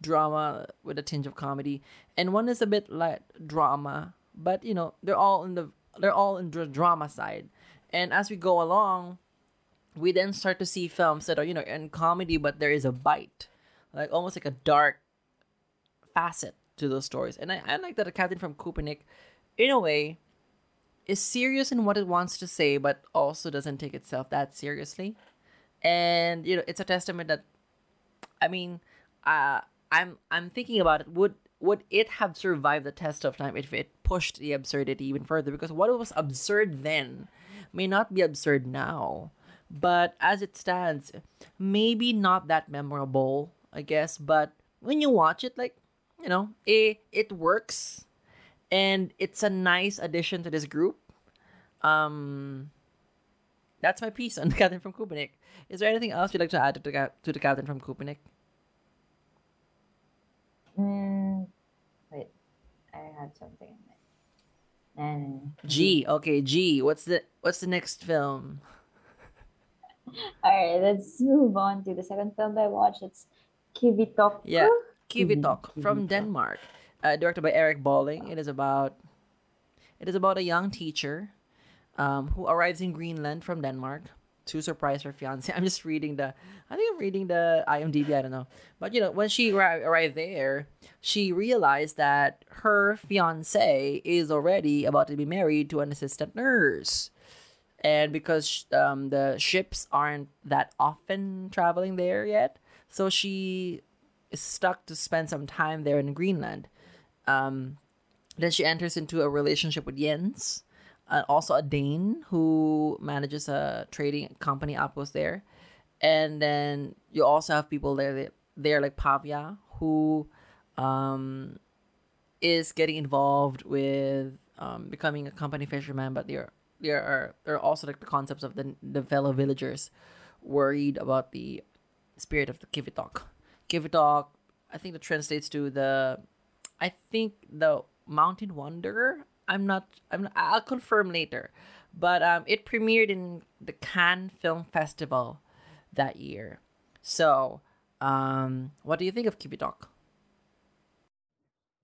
drama with a tinge of comedy. And one is a bit like drama but you know they're all in the they're all in the drama side. And as we go along we then start to see films that are you know in comedy but there is a bite like almost like a dark facet to those stories. And i, I like that a captain from Köpenick in a way is serious in what it wants to say but also doesn't take itself that seriously. And you know it's a testament that i mean uh i'm i'm thinking about it would would it have survived the test of time if it pushed the absurdity even further because what was absurd then may not be absurd now but as it stands, maybe not that memorable, I guess. But when you watch it, like, you know, it, it works. And it's a nice addition to this group. Um, that's my piece on the [LAUGHS] Captain from Köpenick. Is there anything else you'd like to add to the, to the Captain from Köpenick? Had something in mind. G. Okay, G. What's the what's the next film? [LAUGHS] All right, let's move on to the second film I watched. It's Qivitoq. Yeah, Qivitoq from Denmark, uh, directed by Erik Balling. It is about it is about a young teacher um, who arrives in Greenland from Denmark to surprise her fiance. [LAUGHS] I'm just reading the, I think I'm reading the IMDb. I don't know, but you know, when she arrived there, she realized that her fiance is already about to be married to an assistant nurse and because um, the ships aren't that often traveling there yet, so she is stuck to spend some time there in Greenland. Um, then she enters into a relationship with Jens, uh, also a Dane who manages a trading company outpost there, and then you also have people there there like Pavia who um, is getting involved with um, becoming a company fisherman, but there there are there are also like the concepts of the the fellow villagers worried about the spirit of the Qivitoq. Qivitoq, I think that translates to the, I think the Mountain Wanderer. I'm not. I'm. I'll confirm later, but um, it premiered in the Cannes Film Festival that year. So, um, what do you think of Qivitoq?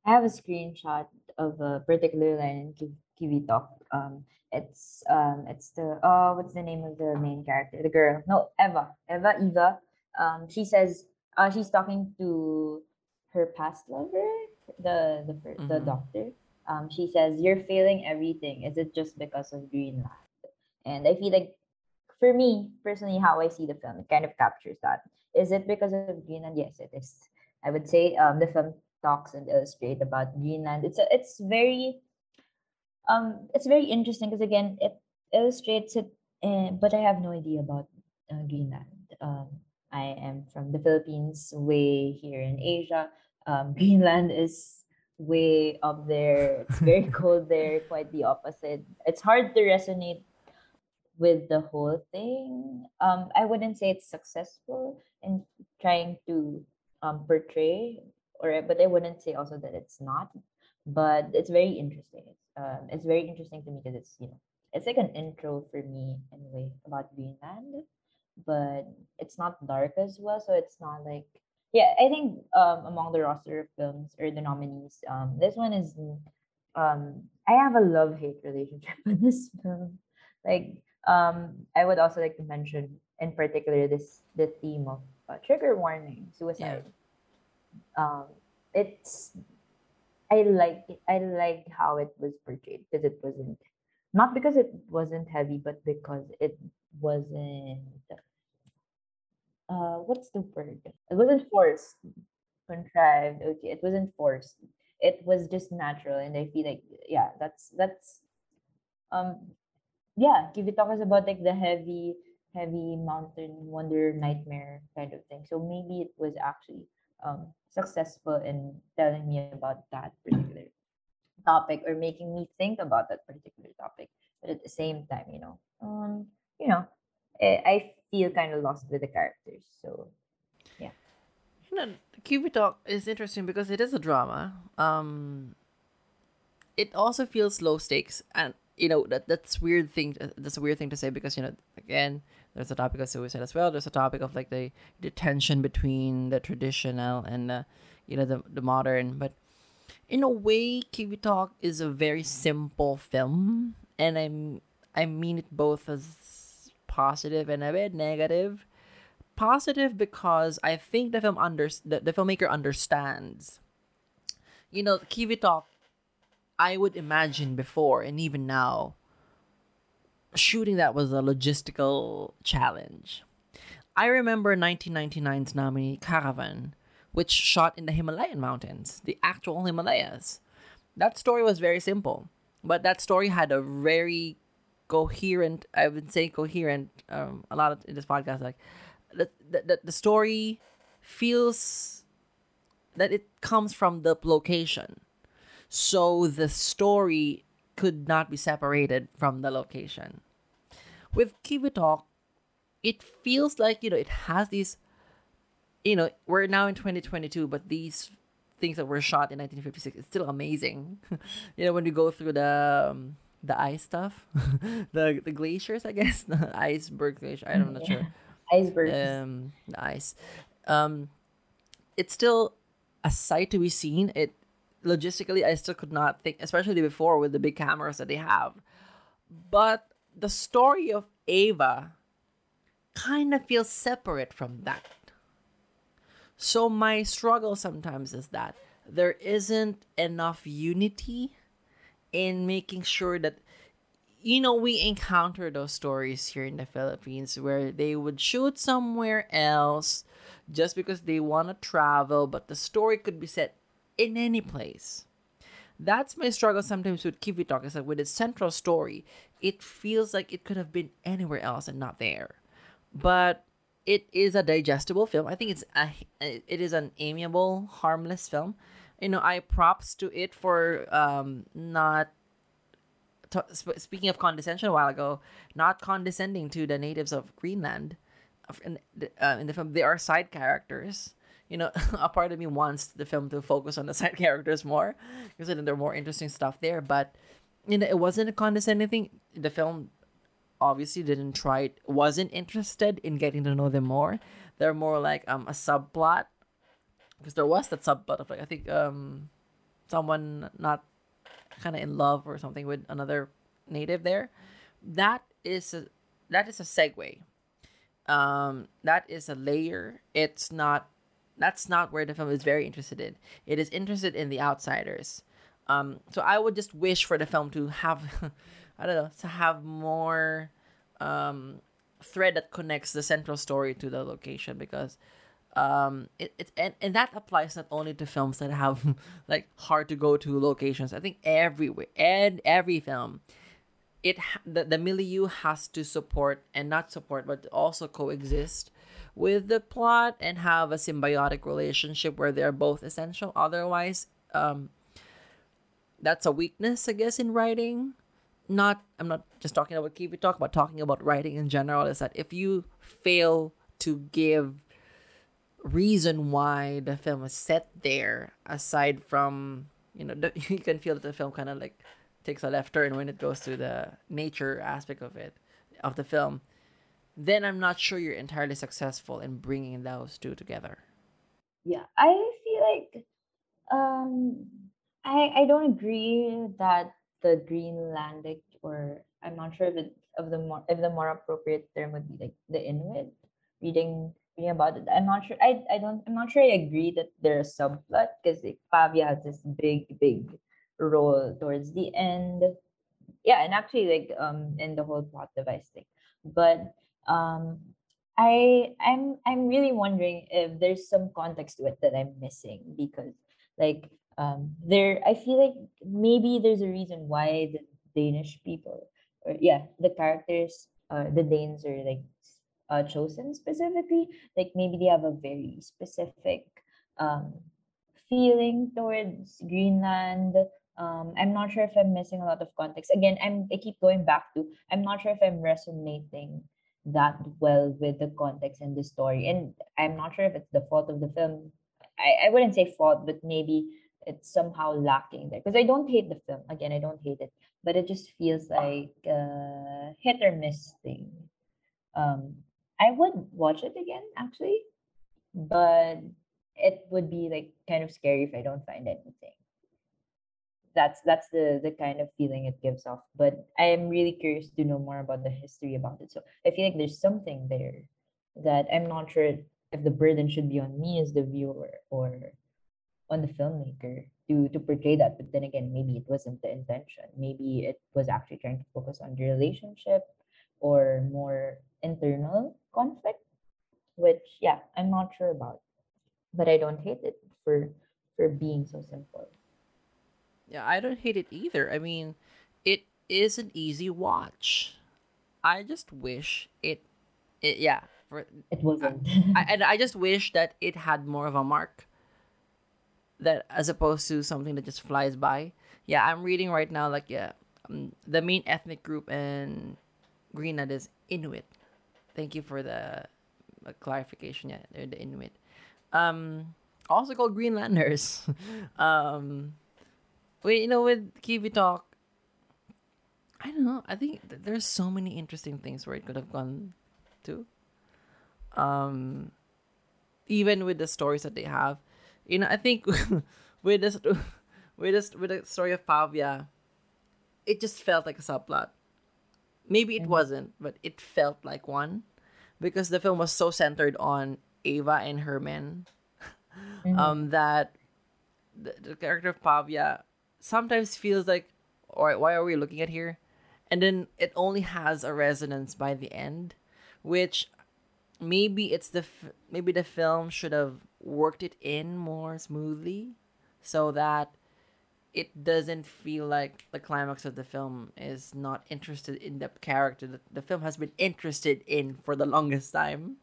I have a screenshot of a particular line in Ki- Qivitoq. Um, it's um, it's the oh, what's the name of the main character? The girl, no, Eva, Eva, Eva. Um, she says, uh, she's talking to her past lover, the the the Mhm. doctor. Um, she says, "You're failing everything. Is it just because of Greenland?" And I feel like, for me personally, how I see the film, it kind of captures that. Is it because of Greenland? Yes, it is. I would say um, the film talks and illustrates about Greenland. It's it's very um it's very interesting because again it illustrates it uh, but I have no idea about uh, Greenland. Um, I am from the Philippines, way here in Asia. Um, [LAUGHS] Greenland is way up there. It's very [LAUGHS] cold there, quite the opposite. It's hard to resonate with the whole thing. Um, I wouldn't say it's successful in trying to um, portray, or but I wouldn't say also that it's not. But it's very interesting. It's um, it's very interesting to me because it's you know it's like an intro for me in a way about Greenland, but it's not dark as well. So it's not like yeah. I think um, among the roster of films or the nominees, um, this one is um I have a love hate relationship [LAUGHS] with this film. Like um I would also like to mention in particular this the theme of uh, trigger warning suicide. Um it's I like it. I like how it was portrayed because it wasn't not because it wasn't heavy, but because it wasn't uh what's the word? It wasn't forced, contrived. Okay, it wasn't forced. It was just natural, and I feel like yeah, that's that's um yeah, Qivitoq is about like the heavy, heavy mountain wonder nightmare kind of thing. So maybe it was actually um successful in telling me about that particular topic or making me think about that particular topic. But at the same time, you know, um, you know, I, I feel kind of lost with the characters. So yeah. You know, talk is interesting because it is a drama. Um, it also feels low stakes, and you know that that's weird thing. That's a weird thing to say because you know again, there's a topic of suicide as well. There's a topic of like the the tension between the traditional and the you know the the modern. But in a way, Qivitoq is a very simple film, and I'm I mean it both as positive and a bit negative. positive because I think the film under the, the filmmaker understands. You know, Qivitoq, I would imagine before and even now, shooting that was a logistical challenge. I remember 1999's nominee Caravan, which shot in the Himalayan mountains, the actual Himalayas. That story was very simple, but that story had a very coherent, I would say coherent, um, a lot of in this podcast, like the, the, the- story feels that it comes from the location. So the story could not be separated from the location. With Qivitoq, it feels like, you know, it has these, you know, we're now in 2022, but these things that were shot in 1956 is still amazing. [LAUGHS] you know, when we go through the um, the ice stuff, [LAUGHS] the the glaciers, I guess, [LAUGHS] the iceberg glacier. I'm not sure. Icebergs. um the ice. Um it's still a sight to be seen. It logistically i still could not think especially before with the big cameras that they have. But the story of ava kind of feels separate from that. So my struggle sometimes is that there isn't enough unity in making sure that you know we encounter those stories here in the Philippines where they would shoot somewhere else just because they want to travel but the story could be set in any place that's my struggle sometimes with Qivitoq is that with its central story it feels like it could have been anywhere else and not there but it is a digestible film. I think it's a it is an amiable, harmless film. You know, I props to it for um not t- speaking of condescension a while ago, not condescending to the natives of Greenland. In the, uh, in the film, they are side characters. You know, [LAUGHS] a part of me wants the film to focus on the [LAUGHS] side characters more because then there are more interesting stuff there. But you know, it wasn't a condescending thing. The film obviously didn't try it, wasn't interested in getting to know them more. They're more like um a subplot because there was that subplot of like I think um someone not kind of in love or something with another native there. That is a that is a segue. Um, that is a layer. It's not. That's not where the film is very interested in. It is interested in the outsiders. Um, so I would just wish for the film to have, [LAUGHS] I don't know, to have more um, thread that connects the central story to the location because um it, it and, and that applies not only to films that have [LAUGHS] like hard to go to locations. I think everywhere and every film it the, the milieu has to support and not support but also coexist with the plot and have a symbiotic relationship where they're both essential. Otherwise um that's a weakness i guess in writing. Not i'm not just talking about keep talk about talking about writing in general is that if you fail to give reason why the film is set there aside from you know [LAUGHS] the, you can feel that the film kind of like takes a left turn when it goes to the nature aspect of it of the film then i'm not sure you're entirely successful in bringing those two together. Yeah, I feel like um I I don't agree that the Greenlandic or I'm not sure if it of the more if the more appropriate term would be like the Inuit reading about it. I'm not sure I I don't I'm not sure I agree that they're a subplot because like Pavia has this big big role towards the end. Yeah, and actually like um in the whole plot device thing. But um I I'm I'm really wondering if there's some context to it that I'm missing because like um there I feel like maybe there's a reason why the Danish people or yeah the characters uh the Danes are like uh chosen specifically like maybe they have a very specific um feeling towards Greenland um I'm not sure if I'm missing a lot of context again I'm I keep going back to I'm not sure if I'm resonating that well with the context and the story. And I'm not sure if it's the fault of the film. I, I wouldn't say fault, but maybe it's somehow lacking there. Because I don't hate the film. Again, I don't hate it. But it just feels like a hit or miss thing. Um, I would watch it again, actually. But it would be like kind of scary if I don't find anything that's that's the the kind of feeling it gives off but i am really curious to know more about the history about it so i feel like there's something there that i'm not sure if the burden should be on me as the viewer or on the filmmaker to to portray that but then again maybe it wasn't the intention maybe it was actually trying to focus on the relationship or more internal conflict which yeah i'm not sure about but i don't hate it for for being so simple yeah i don't hate it either i mean it is an easy watch i just wish it, it yeah for it wasn't I, and I just wish that it had more of a mark. That as opposed to something that just flies by. Yeah, I'm reading right now. Like, yeah, um, the main ethnic group in Greenland is Inuit. Thank you for the uh, clarification. Yeah, they're the Inuit. Um, also called Greenlanders. [LAUGHS] um, wait, you know, with Qivitoq, I don't know. I think th- there's so many interesting things where it could have gone to um even with the stories that they have you know i think [LAUGHS] with this [LAUGHS] with this with the story of pavia it just felt like a subplot maybe it wasn't but it felt like one. Because the film was so centered on ava and her men um that the, the character of pavia sometimes feels like all right why are we looking at here? And then it only has a resonance by the end which maybe it's the f- maybe the film should have worked it in more smoothly so that it doesn't feel like the climax of the film is not interested in the character that the film has been interested in for the longest time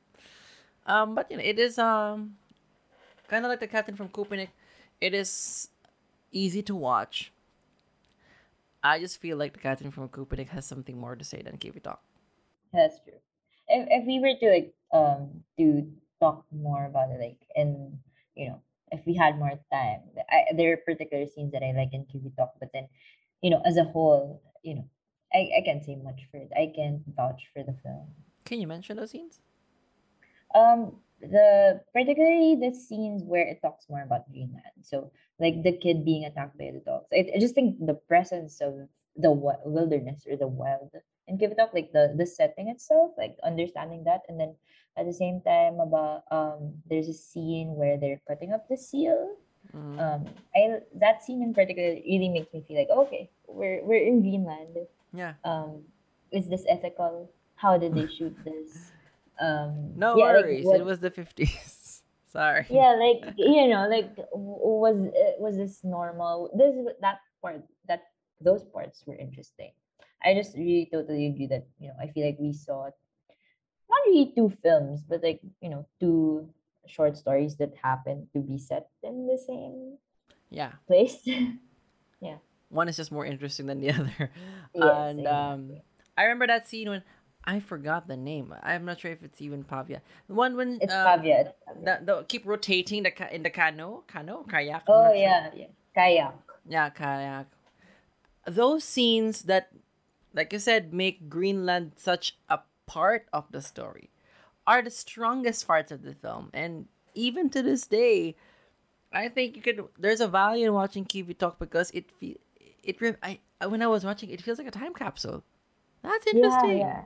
um but you know it is um kind of like the captain from Köpenick it is easy to watch I just feel like the captain from Köpenick has something more to say than Qivitoq. That's true. If if we were to like um to talk more about it, like in you know, if we had more time, I, there are particular scenes that I like in Qivitoq, but then, you know, as a whole, you know, I, I can't say much for it. I can vouch for the film. Can you mention those scenes? Um, the particularly the scenes where it talks more about Greenland. So like the kid being attacked by the dogs. I, I just think the presence of the wi- wilderness or the wild in Give It Up, like the the setting itself, like understanding that, and then at the same time about um there's a scene where they're cutting up the seal. Mhm. Um, I that scene in particular really makes me feel like okay, we're we're in Greenland. yeah. Um, is this ethical? How did they shoot [LAUGHS] this? Um, No yeah, like, worries. what- it was the 50s. [LAUGHS] Sorry. yeah like [LAUGHS] you know like was uh, was this normal this that part that those parts were interesting i just really totally agree that you know i feel like we saw not really two films but like you know two short stories that happen to be set in the same Yeah. place [LAUGHS] yeah, One is just more interesting than the [LAUGHS] other. Yes, and um. I remember that scene when I forgot the name. I'm not sure if it's even Pavia. The one when it's um, Pavia. it's Pavia. the, the keep rotating the in the canoe, canoe, kayak. Oh sure. yeah yeah kayak Yeah, kayak. Those scenes that, like you said, make Greenland such a part of the story are the strongest parts of the film. And even to this day, I think you could. There's a value in watching Qivitoq because it fe- it I- when I was watching it feels like a time capsule. That's interesting. yeah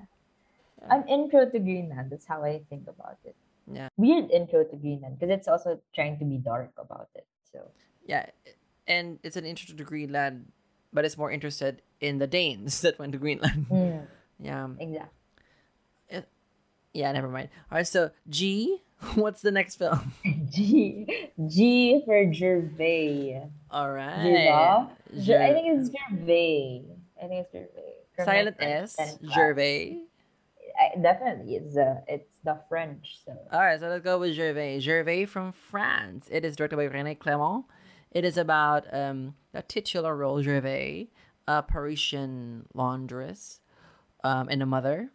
yeah an intro to greenland that's how i think about it Yeah. weird intro to greenland because it's also trying to be dark about it so Yeah, and it's an intro to Greenland, but it's more interested in the Danes [LAUGHS] that went to Greenland. Mm, Yeah. exactly Yeah, never mind. All right, so G, [LAUGHS] what's the next film? [LAUGHS] G G for Gervais. All right. Gervais? Ger- I think it's Gervais. I think it's Gervais. Silent S. Gervais. I, definitely, it's uh, it's the French. So All right, so let's go with Gervais. Gervais from France. It is directed by René Clément. It is about um, the titular role, Gervais, a Parisian laundress, um, and a mother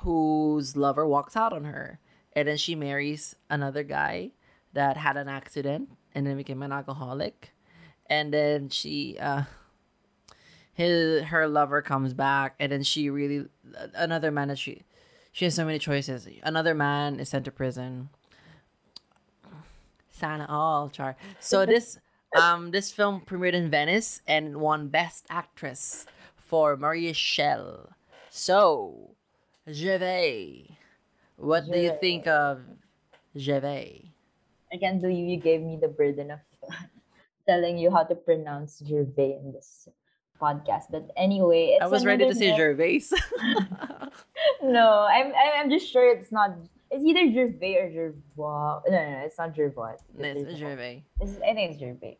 whose lover walks out on her. And then she marries another guy that had an accident and then became an alcoholic. And then she, uh, his her lover comes back, and then she really another man that she she has so many choices. Another man is sent to prison. Sana all char. So [LAUGHS] this um this film premiered in Venice and won Best Actress for Maria Schell. So Gervais, what do you think of Gervais? again, do you, you gave me the burden of [LAUGHS] telling you how to pronounce Gervais in this podcast. But anyway, it's I was ready to say Gervais. [LAUGHS] No, I'm I'm I'm just sure it's not. It's either Gervais or Gervais. No, no, no, it's not Gervais. No, it's Gervais. Gervais. It's- I think it's Gervais.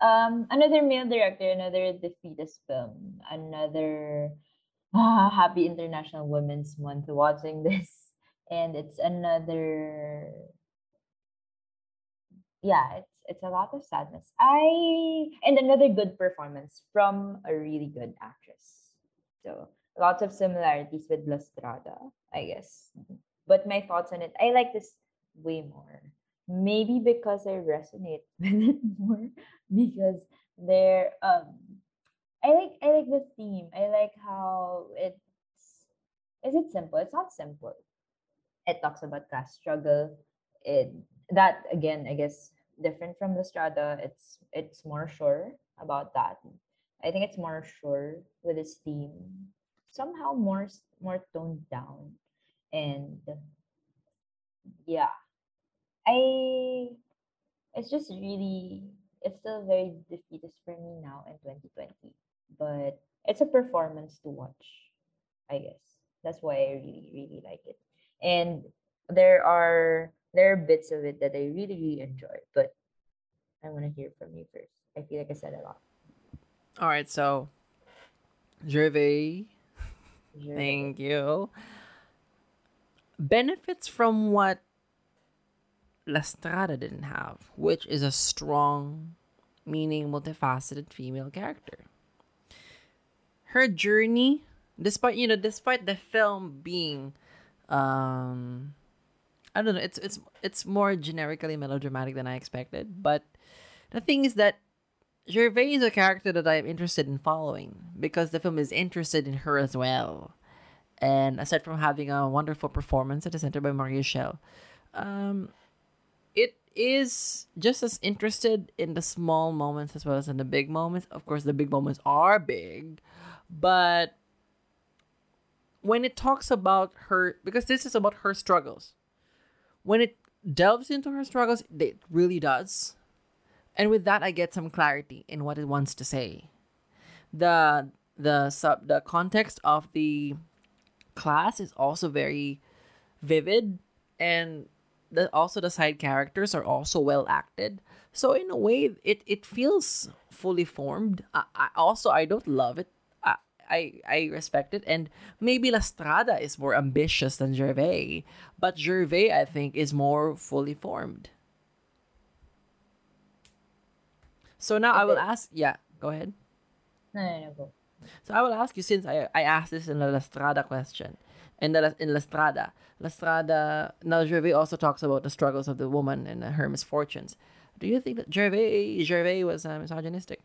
Um, another male director, another defeatist film, another [LAUGHS] Happy International Women's Month. Watching this, [LAUGHS] and it's another. Yeah, it's it's a lot of sadness. I and another good performance from a really good actress. So lots of similarities with La Strada, I guess. But my thoughts on it, I like this way more. Maybe because I resonate [LAUGHS] with it more because they're um I like I like the theme. I like how it's is it simple? It's not simple. It talks about class struggle. It that again, I guess different from the strata. It's it's more sure about that. I think it's more sure with its theme. Somehow more more toned down. And yeah. I it's just really it's still very defeatist for me now in 2020 but it's a performance to watch i guess that's why i really really like it and there are there are bits of it that i really really enjoy but i want to hear from you first i feel like i said a lot All right, so Gervais Sure. Thank you. Benefits from what La Strada didn't have, which is a strong, meaning, multifaceted female character. Her journey, despite you know, despite the film being, um, I don't know, it's it's it's more generically melodramatic than I expected. But the thing is that Gervaise is a character that I am interested in following because the film is interested in her as well. And aside from having a wonderful performance at the center by Maria Schell, um, it is just as interested in the small moments as well as in the big moments. Of course, the big moments are big, but when it talks about her, because this is about her struggles, when it delves into her struggles, it really does. And with that, I get some clarity in what it wants to say. The the sub the context of the class is also very vivid and the also the side characters are also well acted so in a way it it feels fully formed i, I also i don't love it I, I respect it and maybe la strada is more ambitious than gervaise but gervaise i think is more fully formed so now i will ask yeah go ahead No, no, no, go. so I will ask you since I, I asked this in the La Strada question. In the in La Strada, La Strada, now Gervaise also talks about the struggles of the woman and her misfortunes. Do you think that Gervaise Gervaise was uh, misogynistic?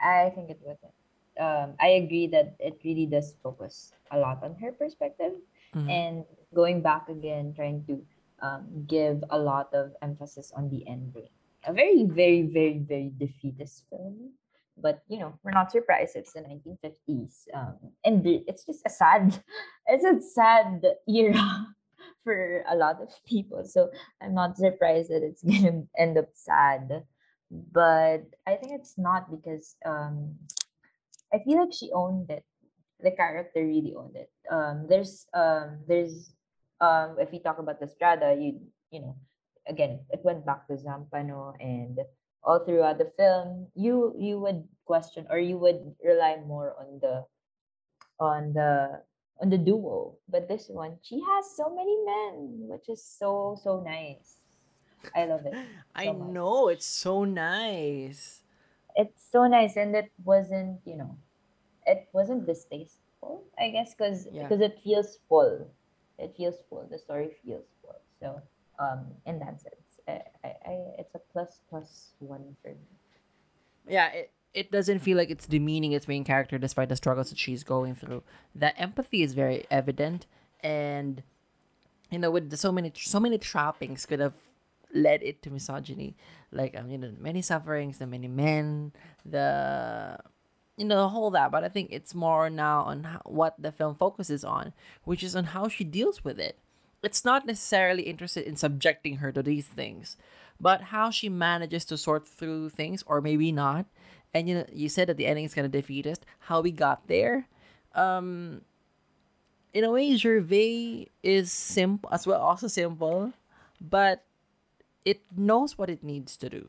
I think it wasn't. Um, I agree that it really does focus a lot on her perspective, Mhm. and going back again, trying to um, give a lot of emphasis on the ending. A very, very, very, very defeatist film, but you know we're not surprised. It's the 1950s, um, and it's just a sad, [LAUGHS] it's a sad era [LAUGHS] for a lot of people. So I'm not surprised that it's [LAUGHS] gonna end up sad but I think it's not because um I feel like she owned it. The character really owned it. Um there's um there's um if we talk about the Strada, you you know, again it went back to Zampano and all throughout the film, you you would question or you would rely more on the on the on the duo. But this one, she has so many men, which is so so nice. I love it. [LAUGHS] I much. know it's so nice. it's so nice and it wasn't you know it wasn't distasteful i guess because Yeah. because it feels full. It feels full. The story feels full. So um in that sense I, I, I it's a plus plus one for me. Yeah, it it doesn't feel like it's demeaning its main character despite the struggles that she's going through. The empathy is very evident, and you know, with so many so many trappings could have led it to misogyny, like um, you know, many sufferings, the many men, the you know, the whole that. But I think it's more now on how, what the film focuses on, which is on how she deals with it. It's not necessarily interested in subjecting her to these things, but how she manages to sort through things, or maybe not. And you know, you said that the ending is kind of defeatist. How we got there, um, in a way, Gervaise is simple as well, also simple, but it knows what it needs to do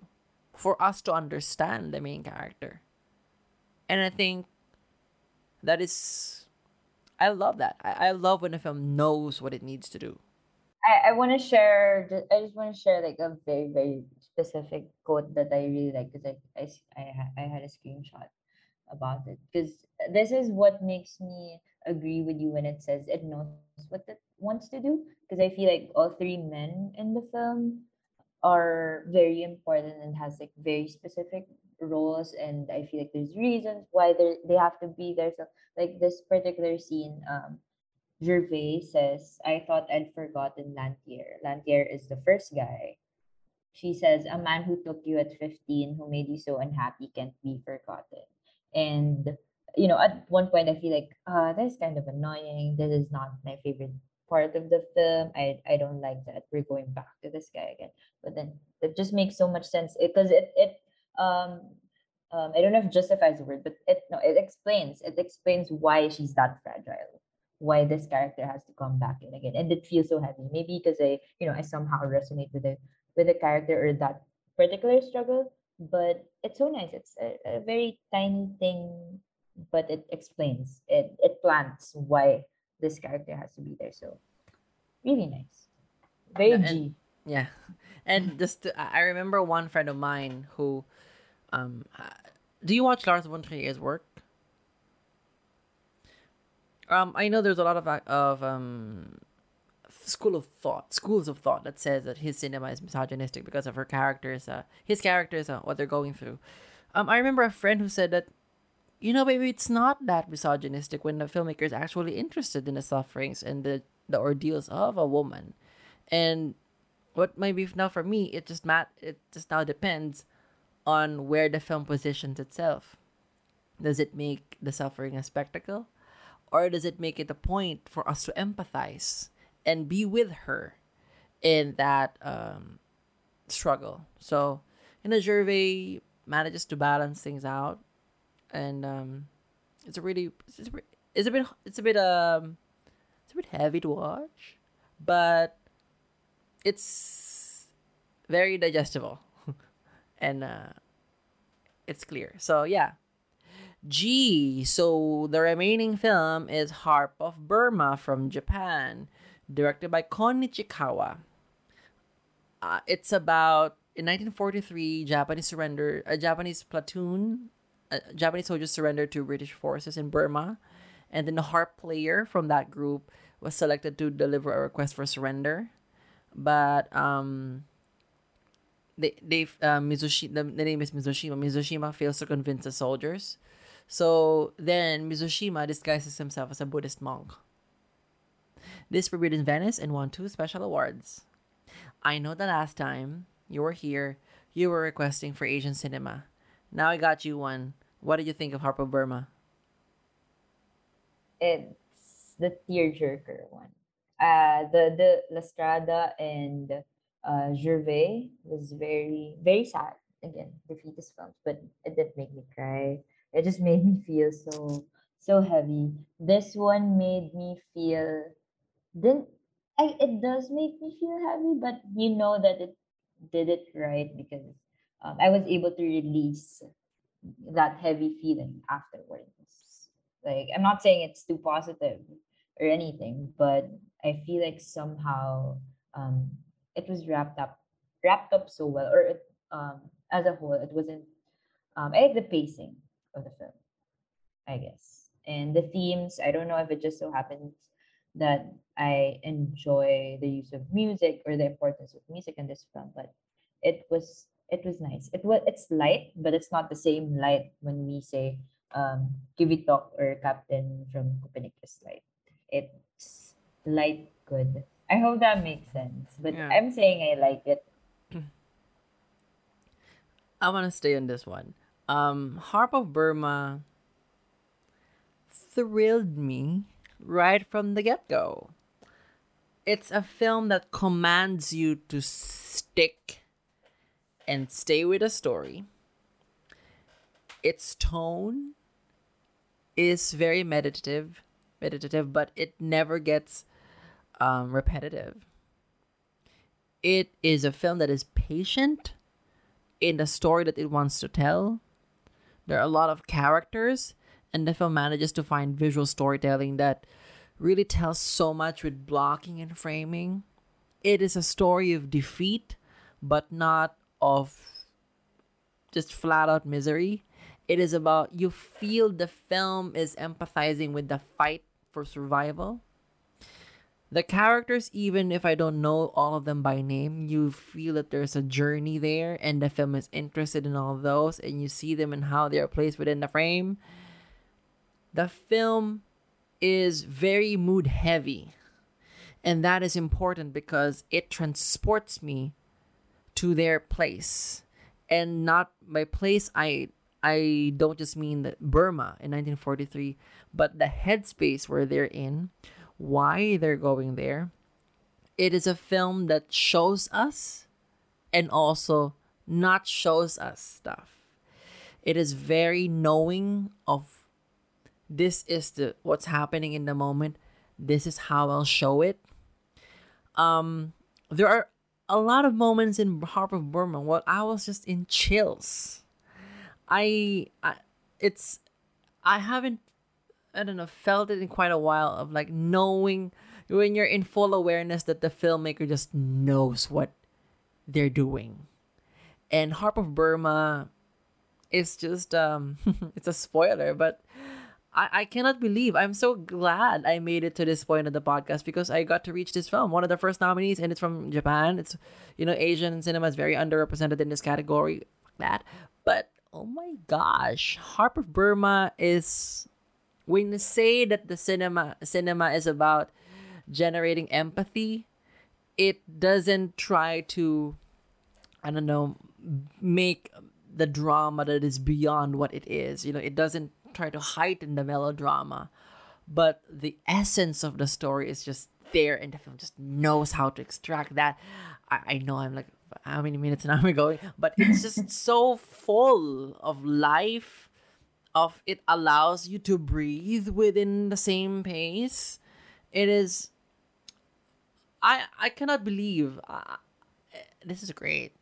for us to understand the main character. And I think that is, I love that. I, I love when a film knows what it needs to do. i, I want to share i just want to share like a very very specific quote that i really like because I, I ha- I had a screenshot about it because this is what makes me agree with you when it says it knows what it wants to do because i feel like all three men in the film are very important and has like very specific roles and i feel like there's reasons why they they have to be there. So like this particular scene um gervaise says i thought i'd forgotten lantier. Lantier is the first guy. She says a man who took you at 15 who made you so unhappy can't be forgotten. And you know at one point i feel like uh that's kind of annoying. This is not my favorite part of the film. I i don't like that we're going back to this guy again. But then it just makes so much sense because it, it um um i don't know if justifies the word but it no it explains it explains why she's that fragile why this character has to come back in again and it feels so heavy. Maybe because i you know i somehow resonate with the with the character or that particular struggle but it's so nice. It's a, a very tiny thing but it explains it it plants why this character has to be there. So really nice. Very Yeah, g Yeah. [LAUGHS] And just to, I remember one friend of mine who um uh, do you watch Lars von Trier's work? Um, I know there's a lot of of um, school of thought, schools of thought that says that his cinema is misogynistic because of her characters, uh, his characters, uh, what they're going through. Um, I remember a friend who said that, you know, maybe it's not that misogynistic when the filmmaker is actually interested in the sufferings and the the ordeals of a woman, and what maybe now for me, it just mat it just now depends on where the film positions itself. Does it make the suffering a spectacle? Or does it make it a point for us to empathize and be with her in that um, struggle? So, you know, Gervaise manages to balance things out, and um, it's a really it's a, it's a bit it's a bit um it's a bit heavy to watch, but it's very digestible, [LAUGHS] and uh, it's clear. So yeah. G. So the remaining film is Harp of Burma from Japan, directed by Kon Ichikawa. Uh, it's about in 1943 Japanese surrender a Japanese platoon, uh, Japanese soldiers surrendered to British forces in Burma, and then the harp player from that group was selected to deliver a request for surrender, but um they they uh, Mizushi the, the name is Mizushima. Mizushima fails to convince the soldiers. So then Mizushima disguises himself as a Buddhist monk. This premiered in Venice and won two special awards. I know the last time you were here, you were requesting for Asian cinema. Now I got you one. What did you think of Harp of Burma? It's the tearjerker one. Uh, the the La Strada and uh, Gervaise was very very sad. Again, defeatist films, but it didn't make me cry. It just made me feel so so heavy. This one made me feel didn't I, it does make me feel heavy, but you know that it did it right because um, I was able to release that heavy feeling afterwards. Like I'm not saying it's too positive or anything, but I feel like somehow um, it was wrapped up wrapped up so well, or it, um, as a whole, it wasn't. Um, I like the pacing of the film, I guess, and the themes. I don't know if it just so happens that I enjoy the use of music or the importance of music in this film, but it was it was nice. It was it's light, but it's not the same light when we say um Qivitoq or Captain from Copernicus light. It's light good. I hope that makes sense. But Yeah. I'm saying I like it. [CLEARS THROAT] I want to stay on this one. Um, Harp of Burma thrilled me right from the get go. It's a film that commands you to stick and stay with a story. Its tone is very meditative, but it never gets um, repetitive. It is a film that is patient in the story that it wants to tell. There are a lot of characters, and the film manages to find visual storytelling that really tells so much with blocking and framing. It is a story of defeat, but not of just flat out misery. It is about you feel the film is empathizing with the fight for survival. The characters, even if I don't know all of them by name, you feel that there's a journey there, and the film is interested in all of those, and you see them and how they are placed within the frame. The film is very mood heavy, and that is important because it transports me to their place, and not by place. I I don't just mean that Burma in 1943, but the headspace where they're in why they're going there. It is a film that shows us and also not shows us stuff. It is very knowing of this is the what's happening in the moment. This is how I'll show it. Um there are a lot of moments in Harp of Burma where I was just in chills. I, I it's I haven't I don't know, felt it in quite a while of like knowing when you're in full awareness that the filmmaker just knows what they're doing. And Harp of Burma is just um [LAUGHS] it's a spoiler, but I, I cannot believe I'm so glad I made it to this point of the podcast because I got to reach this film, one of the first nominees, and it's from Japan. It's you know Asian cinema is very underrepresented in this category. Fuck that, but oh my gosh, Harp of Burma is when you say that the cinema cinema is about generating empathy, it doesn't try to I don't know make the drama that is beyond what it is. You know, it doesn't try to heighten the melodrama, but the essence of the story is just there, and the film just knows how to extract that. I, I know I'm like, how many minutes now I [LAUGHS] going? But it's just so full of life. Of it allows you to breathe within the same pace. It is. I I cannot believe. Uh, this is great.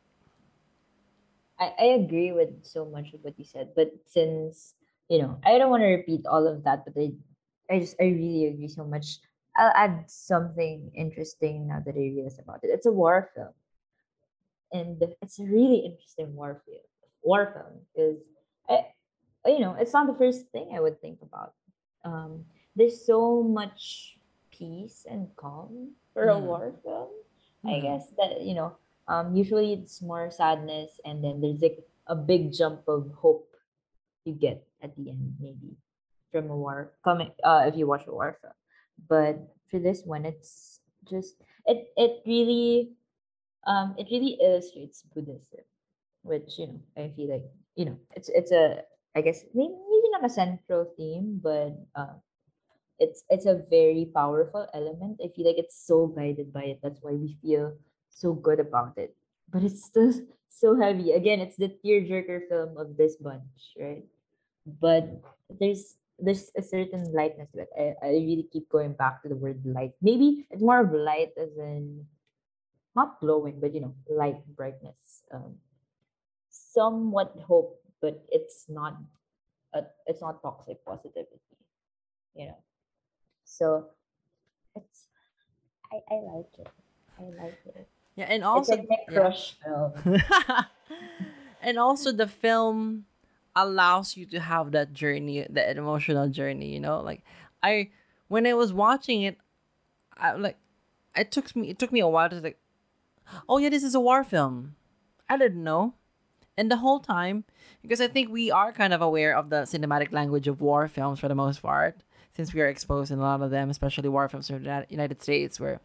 I, I agree with so much of what you said, but since you know, I don't want to repeat all of that, but I, I just I really agree so much. I'll add something interesting now that I realize about it. It's a war film, and it's a really interesting war film. War film because you know, it's not the first thing I would think about. Um, there's so much peace and calm for a Mm. war film. I Mhm. guess that you know um, usually it's more sadness and then there's like a big jump of hope you get at the end maybe from a war coming uh if you watch a war film but for this one it's just it it really um it really illustrates buddhism which you know i feel like you know it's it's a i guess maybe, not a central theme but uh it's it's a very powerful element i feel like it's so guided by it that's why we feel so good about it. But it's still so heavy. Again, it's the tearjerker film of this bunch, right? But there's there's a certain lightness to it. I, I really keep going back to the word light. Maybe it's more of light as in not glowing, but you know, light brightness. Um, somewhat hope, but it's not a, it's not toxic positivity. You know. So it's I, I like it. I like it. Yeah, and It's also like my yeah. film. [LAUGHS] and also the film allows you to have that journey, that emotional journey, you know? Like I when I was watching it, I like it took me it took me a while to like oh yeah, this is a war film. I didn't know. And the whole time, because I think we are kind of aware of the cinematic language of war films for the most part, since we are exposed in a lot of them, especially war films from the United States, where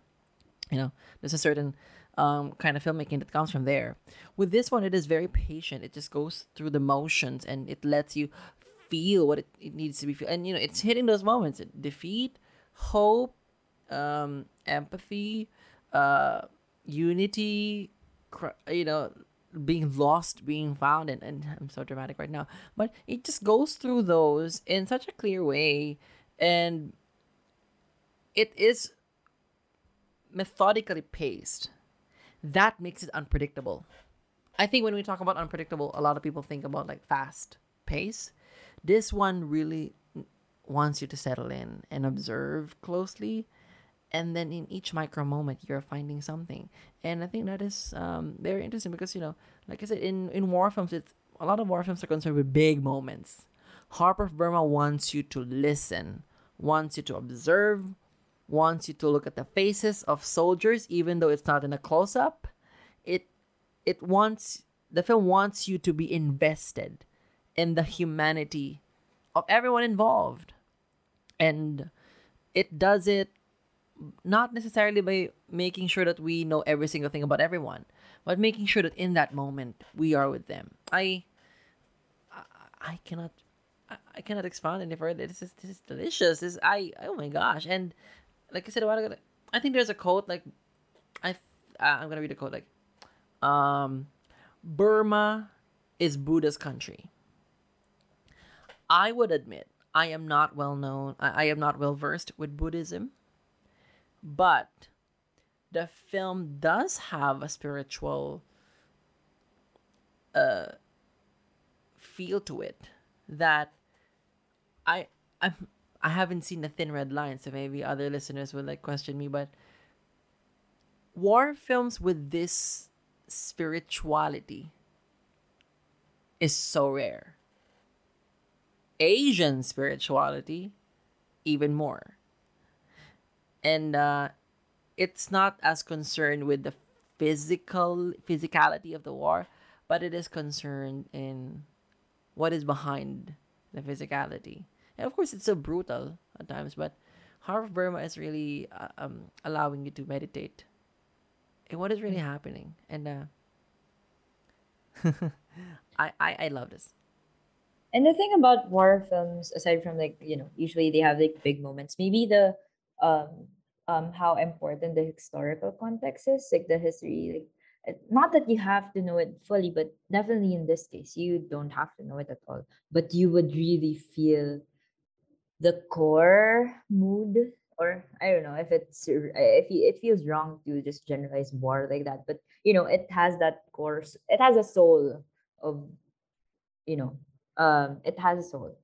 you know there's a certain um, kind of filmmaking that comes from there. With this one it is very patient. It just goes through the motions and it lets you feel what it, it needs to be feel and you know it's hitting those moments. Defeat hope um, empathy uh, unity you know being lost being found and, and i'm so dramatic right now but it just goes through those in such a clear way and it is methodically paced. That makes it unpredictable. I think when we talk about unpredictable a lot of people think about like fast pace. This one really wants you to settle in and observe closely and then in each micro moment you're finding something. And i think that is um, very interesting because you know like i said in in war films it's a lot of war films are concerned with big moments. Harper of burma wants you to listen wants you to observe wants you to look at the faces of soldiers even though it's not in a close-up. It it wants the film wants you to be invested in the humanity of everyone involved. And it does it not necessarily by making sure that we know every single thing about everyone but making sure that in that moment we are with them. I i, cannot I, I cannot expound any further. This is this is delicious. This i oh my gosh. And like i said a while ago i think there's a quote like i uh, i'm gonna read a quote like um burma is buddha's country. I would admit i am not well known i, I am not well versed with buddhism but the film does have a spiritual uh feel to it that i i'm i haven't seen the thin red line so maybe other listeners would like question me but war films with this spirituality is so rare Asian spirituality even more. And uh, it's not as concerned with the physical physicality of the war, but it is concerned in what is behind the physicality. And of course, it's so brutal at times, but Harp of Burma is really uh, um, allowing you to meditate and what is really happening. And uh, [LAUGHS] I, I I love this. And the thing about war films, aside from like, you know, usually they have like big moments, maybe the um um how important the historical context is, like the history, like not that you have to know it fully, but definitely in this case, you don't have to know it at all. But you would really feel the core mood, or I don't know if it's if it feels wrong to just generalize war like that, but you know, it has that core, it has a soul of, you know, um, it has a soul.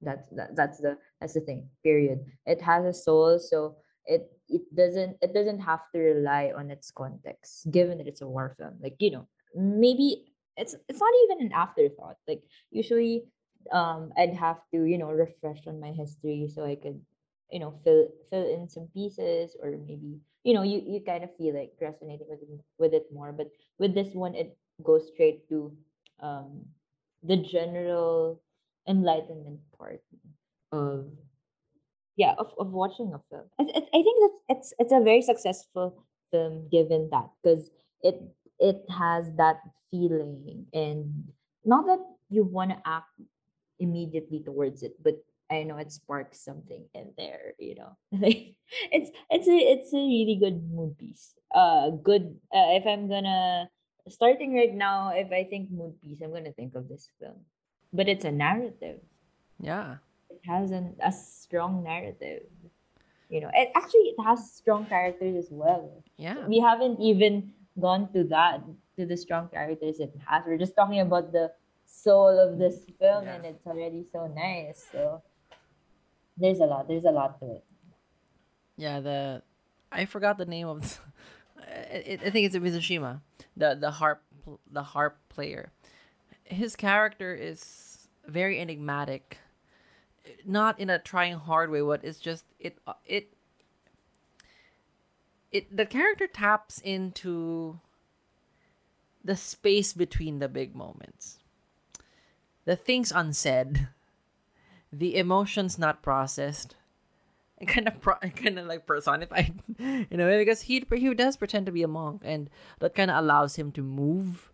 That's that, that's the that's the thing. Period. It has a soul, so it it doesn't it doesn't have to rely on its context, given that it's a war film. Like you know, maybe it's it's not even an afterthought. Like usually, um, I'd have to you know refresh on my history so I could you know fill fill in some pieces or maybe you know you you kind of feel like resonating with it, with it more. But with this one, it goes straight to um the general enlightenment part of yeah of, of watching a film. I, I, I think that's it's it's a very successful film given that because it it has that feeling and not that you want to act immediately towards it but i know it sparks something in there you know? [LAUGHS] Like it's it's a it's a really good mood piece. Uh good uh, if i'm gonna starting right now if i think mood piece i'm gonna think of this film. But it's a narrative. Yeah. Has an, a strong narrative you know it actually it has strong characters as well Yeah. we haven't even gone to that to the strong characters it has we're just talking about the soul of this film Yeah. and it's already so nice so there's a lot there's a lot to it Yeah, the I forgot the name of. [LAUGHS] I, I think it's Mizushima, the the harp the harp player. His character is very enigmatic, not in a trying hard way. What it's just it uh, it it the character taps into the space between the big moments, the things unsaid, the emotions not processed [LAUGHS] kind of pro- [LAUGHS] kind of like personified [LAUGHS] you know because he he does pretend to be a monk and that kind of allows him to move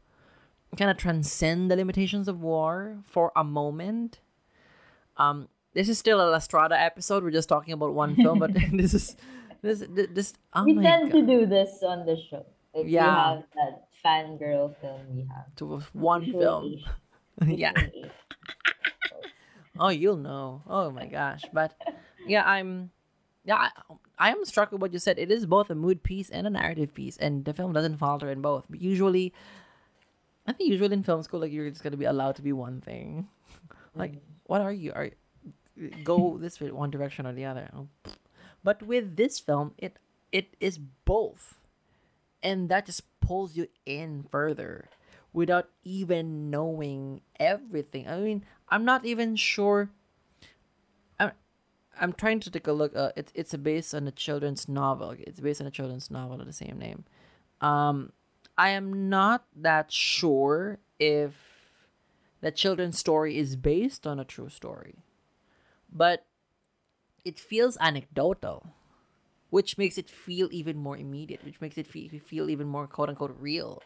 kind of transcend the limitations of war for a moment um this is still a La Strada episode we're just talking about one film but [LAUGHS] [LAUGHS] this is this this, this oh we tend god to do this on the show if Yeah. we have that fangirl film we have to one film [LAUGHS] yeah Oh, you'll know. Oh my gosh. But yeah, I'm yeah, I, I am struck with what you said. It is both a mood piece and a narrative piece, and the film doesn't falter in both. But usually, I think usually in film school, like you're just gonna be allowed to be one thing. like, mm. what are you? Are go this way, one direction or the other? But with this film, it it is both, and that just pulls you in further without even knowing everything. I mean, I'm not even sure. I'm, I'm trying to take a look. Uh, it's it's based on a children's novel. It's based on a children's novel of the same name. Um, I am not that sure if the children's story is based on a true story, but it feels anecdotal, which makes it feel even more immediate, which makes it feel, feel even more quote unquote real.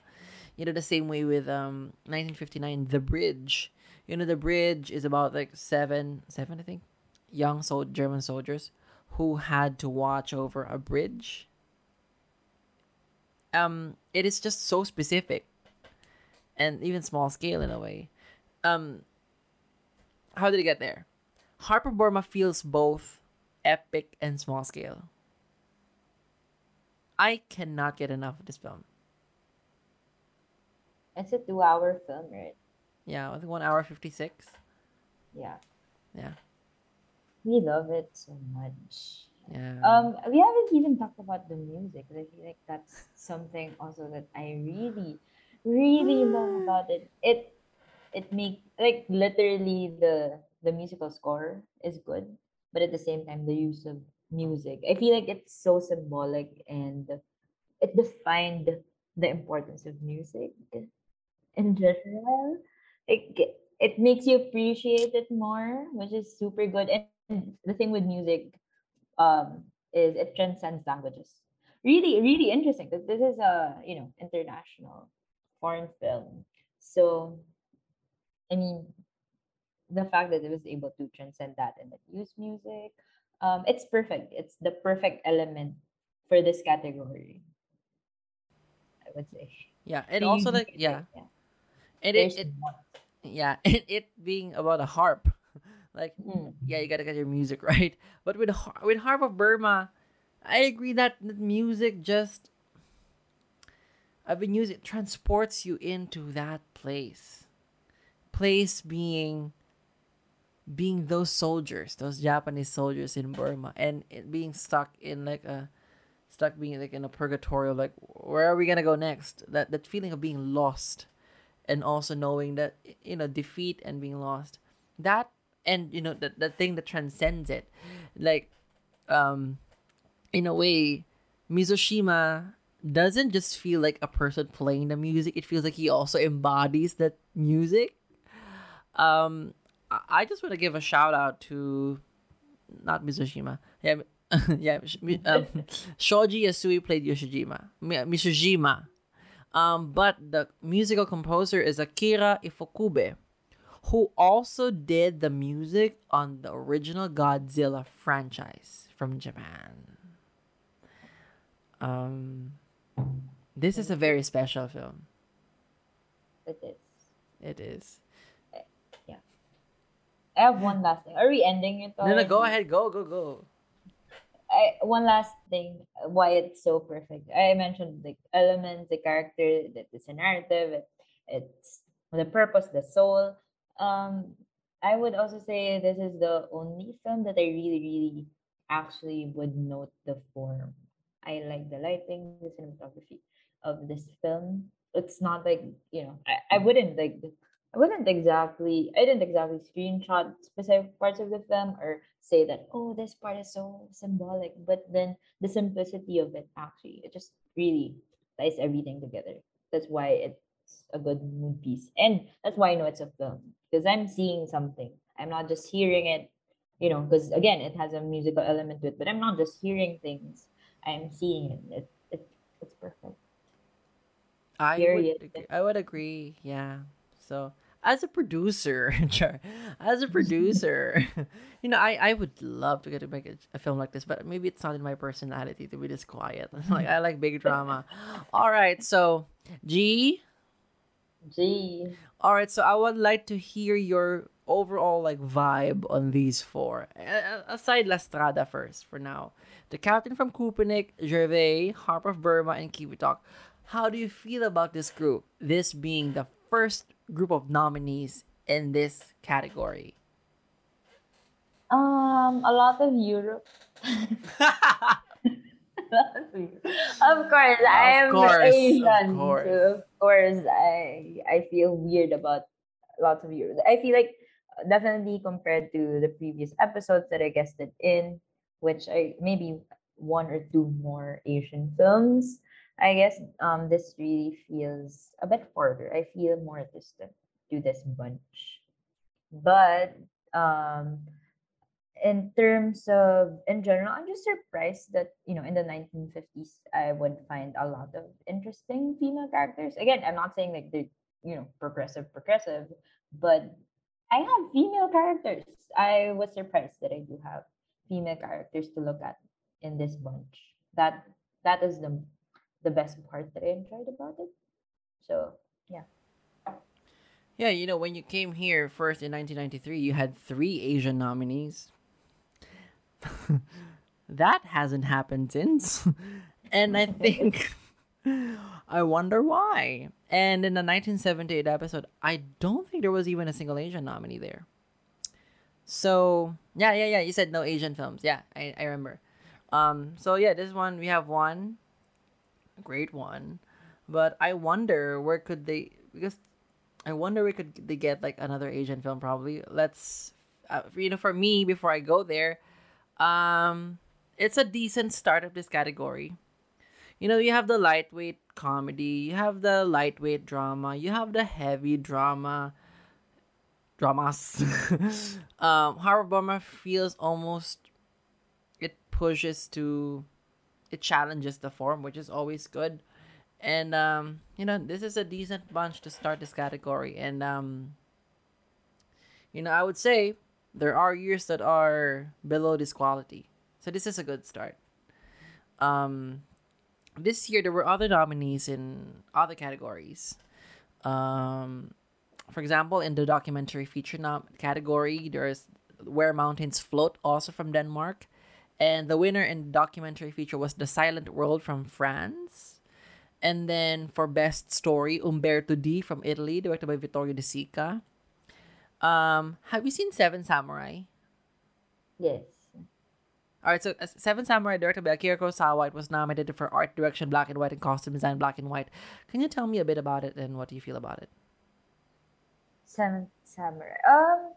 You know the same way with um 1959 the bridge. You know the bridge is about like seven seven i think young so german soldiers who had to watch over a bridge. Um it is just so specific and even small scale in a way. Um how did it get there harp of burma feels both epic and small scale i cannot get enough of this film it's a two hour film right Yeah, I think one hour fifty six. yeah Yeah, we love it so much yeah. Um, we haven't even talked about the music. I feel like that's something also that I really, really love about it. It it make like literally the the musical score is good, but at the same time, the use of music, I feel like it's so symbolic and it defined the importance of music in general. It it makes you appreciate it more, which is super good. And the thing with music, um, is it transcends languages. Really, really interesting because this is a you know international foreign film. So, I mean, the fact that it was able to transcend that and it use music, um, it's perfect. It's the perfect element for this category. I would say. Yeah, and also like yeah, yeah. and it, There's it not. yeah, [LAUGHS] and it being about a harp, [LAUGHS] like Mm. yeah, you gotta get your music [LAUGHS] right. But with with Harp of Burma, I agree that the music just I've been using it transports you into that place. Place being being those soldiers, those Japanese soldiers in Burma, and being stuck in like a stuck being like in a purgatorio, like where are we gonna go next? That that feeling of being lost, and also knowing that you know defeat and being lost, that and you know that the thing that transcends it, like, um, in a way, Mizoshima doesn't just feel like a person playing the music. It feels like he also embodies that music. Um, I just want to give a shout out to not Mizoshima. Yeah, [LAUGHS] yeah. Um, [LAUGHS] Shoji Yasui played Yoshijima. Mi- Mishijima. Um, but the musical composer is Akira Ifukube, who also did the music on the original Godzilla franchise from Japan. Um, this is a very special film. It is. It is. I have one last thing. Are we ending it? No, no, go ahead. Go, go, go. I one last thing why it's so perfect. I mentioned the elements, the character, that it's a narrative, it, it's the purpose, the soul. Um, I would also say this is the only film that I really, really actually would note the form. I like the lighting, the cinematography of this film. It's not like you know, I, I wouldn't like I wouldn't exactly I didn't exactly screenshot specific parts of the film or say that oh this part is so symbolic but then the simplicity of it actually it just really ties everything together that's why it's a good mood piece and that's why i know it's a film because i'm seeing something i'm not just hearing it you know because again it has a musical element to it but i'm not just hearing things i'm seeing it, it, it it's perfect I Period. would, I would agree. Yeah. So as a producer, [LAUGHS] as a producer, [LAUGHS] you know, I, I would love to get to make a, a film like this, but maybe it's not in my personality to be this quiet. [LAUGHS] like I like big drama. All right, so G. G. All right, so I would like to hear your overall like vibe on these four. A- Aside La Strada first for now. The Captain from Köpenick, Gervaise, Harp of Burma, and Qivitoq. How do you feel about this group? This being the first group of nominees in this category. um a lot of europe [LAUGHS] of course, I am course, of Asian. course. So of course, I I feel weird about lots of Europe. I feel like uh, definitely compared to the previous episodes that I guested in, which I maybe one or two more Asian films. I guess um this really feels a bit further. I feel more distant to this bunch. But um in terms of in general i'm just surprised that you know in the 1950s i would find a lot of interesting female characters again i'm not saying like they're you know progressive progressive but i have female characters i was surprised that i do have female characters to look at in this bunch that that is the the best part that i enjoyed about it so yeah Yeah, you know, when you came here first in 1993, you had three Asian nominees. [LAUGHS] that hasn't happened since. [LAUGHS] and I think [LAUGHS] I wonder why. And in the 1978 episode, I don't think there was even a single Asian nominee there. So, yeah, yeah, yeah, you said no Asian films. Yeah, I, I remember. Um, so yeah, this one we have one great one. But I wonder where could they because I wonder where could they get like another Asian film probably. Let's uh, you know, for me, before I go there, um, it's a decent start of this category. You know, you have the lightweight comedy, you have the lightweight drama, you have the heavy drama, dramas. [LAUGHS] um, Horror Burma feels almost it pushes to it challenges the form, which is always good. And um, you know, this is a decent bunch to start this category. And um, you know, I would say there are years that are below this quality. So this is a good start. Um, this year there were other nominees in other categories. Um, for example, in the documentary feature nom- category, there's Where Mountains Float, also from Denmark. And the winner in the documentary feature was The Silent World from France. And then for Best Story, Umberto D from Italy, directed by Vittorio De Sica. Um, have you seen Seven Samurai? Yes. All right, so uh, Seven Samurai, directed by Akira Kurosawa, it was nominated for art direction, black and white, and costume design, black and white. Can you tell me a bit about it and what do you feel about it? Seven Samurai. Um,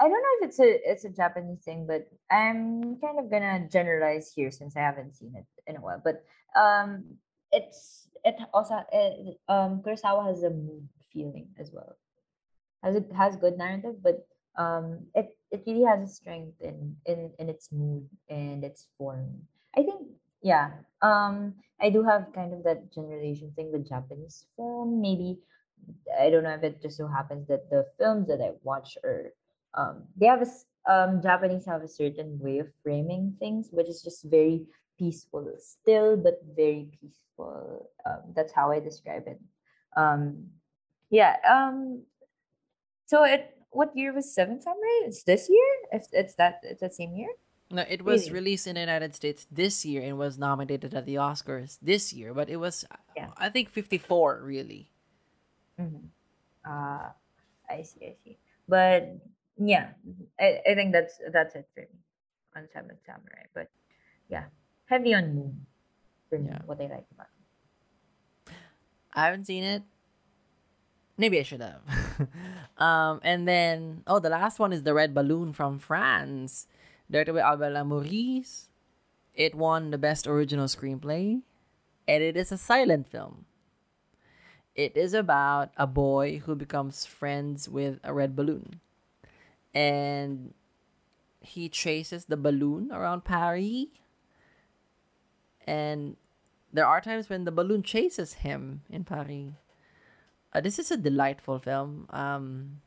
I don't know if it's a it's a Japanese thing, but I'm kind of gonna generalize here since I haven't seen it in a while. But um, it's it also it, um Kurosawa has a mood feeling as well. Has it has good narrative, but um, it it really has a strength in in in its mood and its form. I think yeah. Um, I do have kind of that generalization thing with Japanese film. Maybe I don't know if it just so happens that the films that I watch are um they have a um Japanese have a certain way of framing things, which is just very peaceful, still but very peaceful. Um, that's how I describe it. Um, yeah. Um, so it what year was Seven Samurai? It's this year. If it's that, it's that same year. No, it was Really? released in the United States this year and was nominated at the Oscars this year, but it was, Yeah. I think, 54 really. Mm-hmm. Uh, I see, I see. But yeah, I, I think that's that's it for me on Seven Samurai. But yeah, heavy on Moon for me. Yeah. What I like about it. I haven't seen it. Maybe I should have. [LAUGHS] um, and then, oh, the last one is The Red Balloon from France, directed by Albert Maurice. It won the Best Original Screenplay, and it is a silent film. It is about a boy who becomes friends with a red balloon. And he chases the balloon around Paris. And there are times when the balloon chases him in Paris. Uh, this is a delightful film. Um,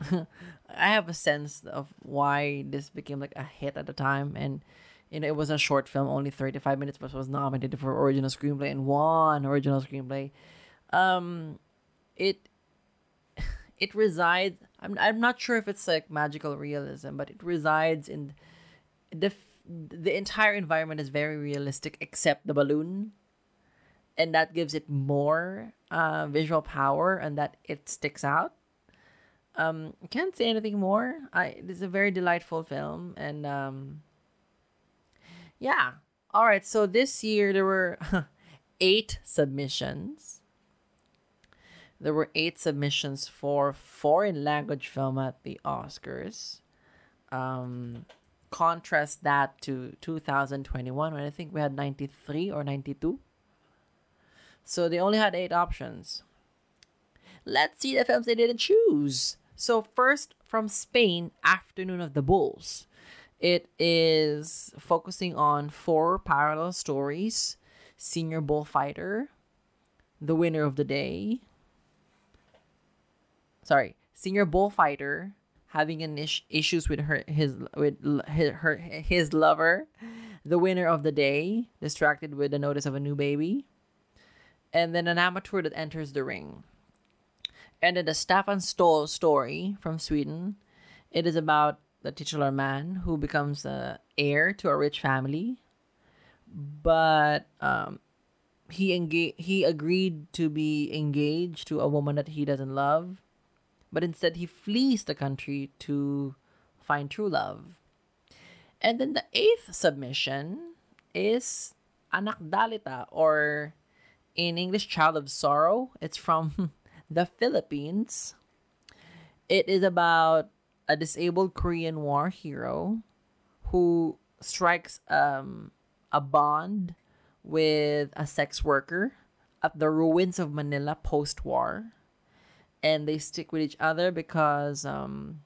[LAUGHS] I have a sense of why this became like a hit at the time, and you know it was a short film, only thirty five minutes, but was nominated for original screenplay and won original screenplay. Um, it [LAUGHS] it resides. I'm I'm not sure if it's like magical realism, but it resides in the the entire environment is very realistic except the balloon. And that gives it more uh, visual power and that it sticks out. Um can't say anything more. I it is a very delightful film and um yeah. All right so this year there were [LAUGHS] eight submissions there were eight submissions for foreign language film at the oscars um contrast that to 2021 when i think we had 93 or 92 so they only had eight options. Let's see the films they didn't choose. So first from Spain, Afternoon of the Bulls. It is focusing on four parallel stories. Senior bullfighter, the winner of the day. Sorry, senior bullfighter having an ish- issues with her his with his, her his lover, the winner of the day, distracted with the notice of a new baby and then an amateur that enters the ring. And then the Staffan Stoll story from Sweden. It is about the titular man who becomes the heir to a rich family, but um, he enga- he agreed to be engaged to a woman that he doesn't love, but instead he flees the country to find true love. And then the eighth submission is Anak Dalita or in English, Child of Sorrow. It's from [LAUGHS] the Philippines. It is about a disabled Korean War hero who strikes um, a bond with a sex worker at the ruins of Manila post war. And they stick with each other because um,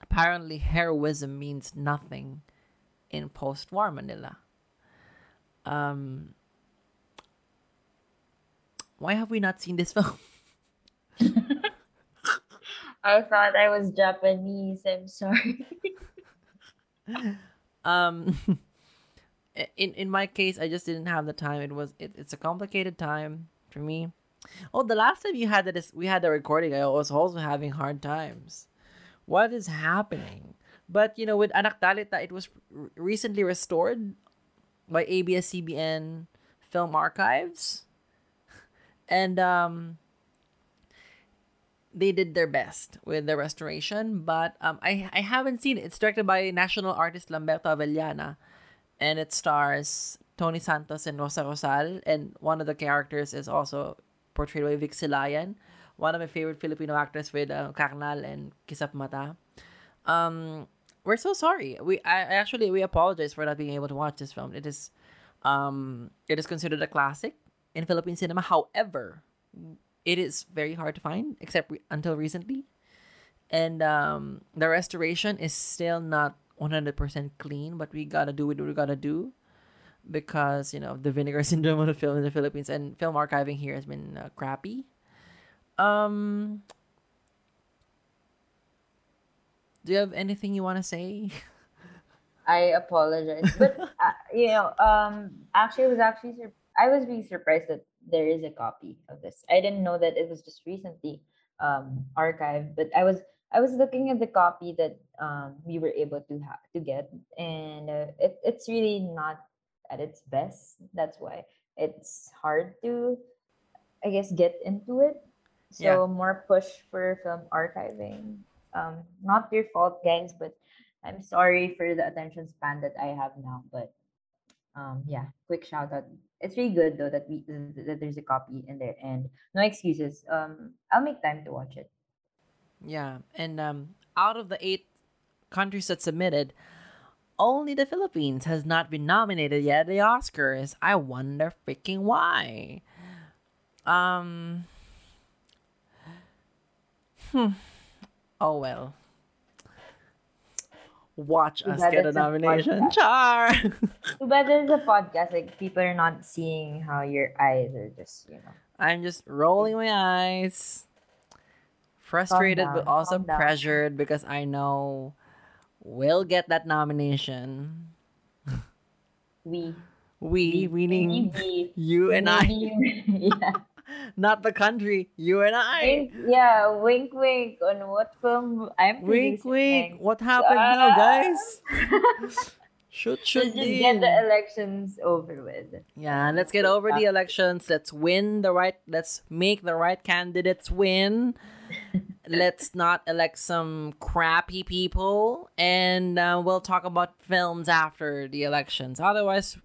apparently heroism means nothing in post war Manila. Um, why have we not seen this [LAUGHS] film? I thought I was Japanese. I'm sorry. um [LAUGHS] in in my case i just didn't have the time it was it, it's a complicated time for me oh the last time you had this we had the recording i was also having hard times. What is happening? But you know with anak dalita it was recently restored by abs-cbn film archives. And um they did their best with the restoration, but um, I I haven't seen it. It's directed by national artist Lamberto Avellana, and it stars Tony Santos and Rosa Rosal, and one of the characters is also portrayed by Vic Silayan, one of my favorite Filipino actors with uh, Karnal and Kisap Mata. Um, we're so sorry. We I actually we apologize for not being able to watch this film. It is, um, it is considered a classic in Philippine cinema. However, it is very hard to find except re- until recently and um the restoration is still not 100% clean but we gotta do what we gotta do because you know the vinegar [LAUGHS] syndrome of the film in the philippines and film archiving here has been uh, crappy um do you have anything you want to say [LAUGHS] I apologize, but uh, you know, um, actually, I was actually sur- I was really surprised that there is a copy of this. I didn't know that it was just recently um archived, but I was I was looking at the copy that um we were able to have to get, and uh, it it's really not at its best. That's why it's hard to, I guess, get into it. So Yeah. more push for film archiving. Um, not your fault, guys, but I'm sorry for the attention span that I have now, but um, yeah, quick shout out. It's really good though that we that there's a copy in there and no excuses. Um, I'll make time to watch it. Yeah, and um, out of the eight countries that submitted, only the Philippines has not been nominated yet at the Oscars. I wonder freaking why. Um. Hmm. Oh well. Watch us get a it's a nomination. Char. Too bad there's a podcast like people are not seeing how your eyes are just you know. I'm just rolling my eyes. Frustrated, but also pressured because I know we'll get that nomination. We We, meaning maybe you and I, [LAUGHS] yeah. not the country. You and I. Wink, yeah, wink, wink on what film I'm Wink, wink. next. What happened now, Ah. guys? [LAUGHS] Shoot, Let's just get the elections over with. Yeah, let's get over the elections. Let's win the right. Let's make the right candidates win. [LAUGHS] let's not elect some crappy people, and uh, we'll talk about films after the elections. Otherwise,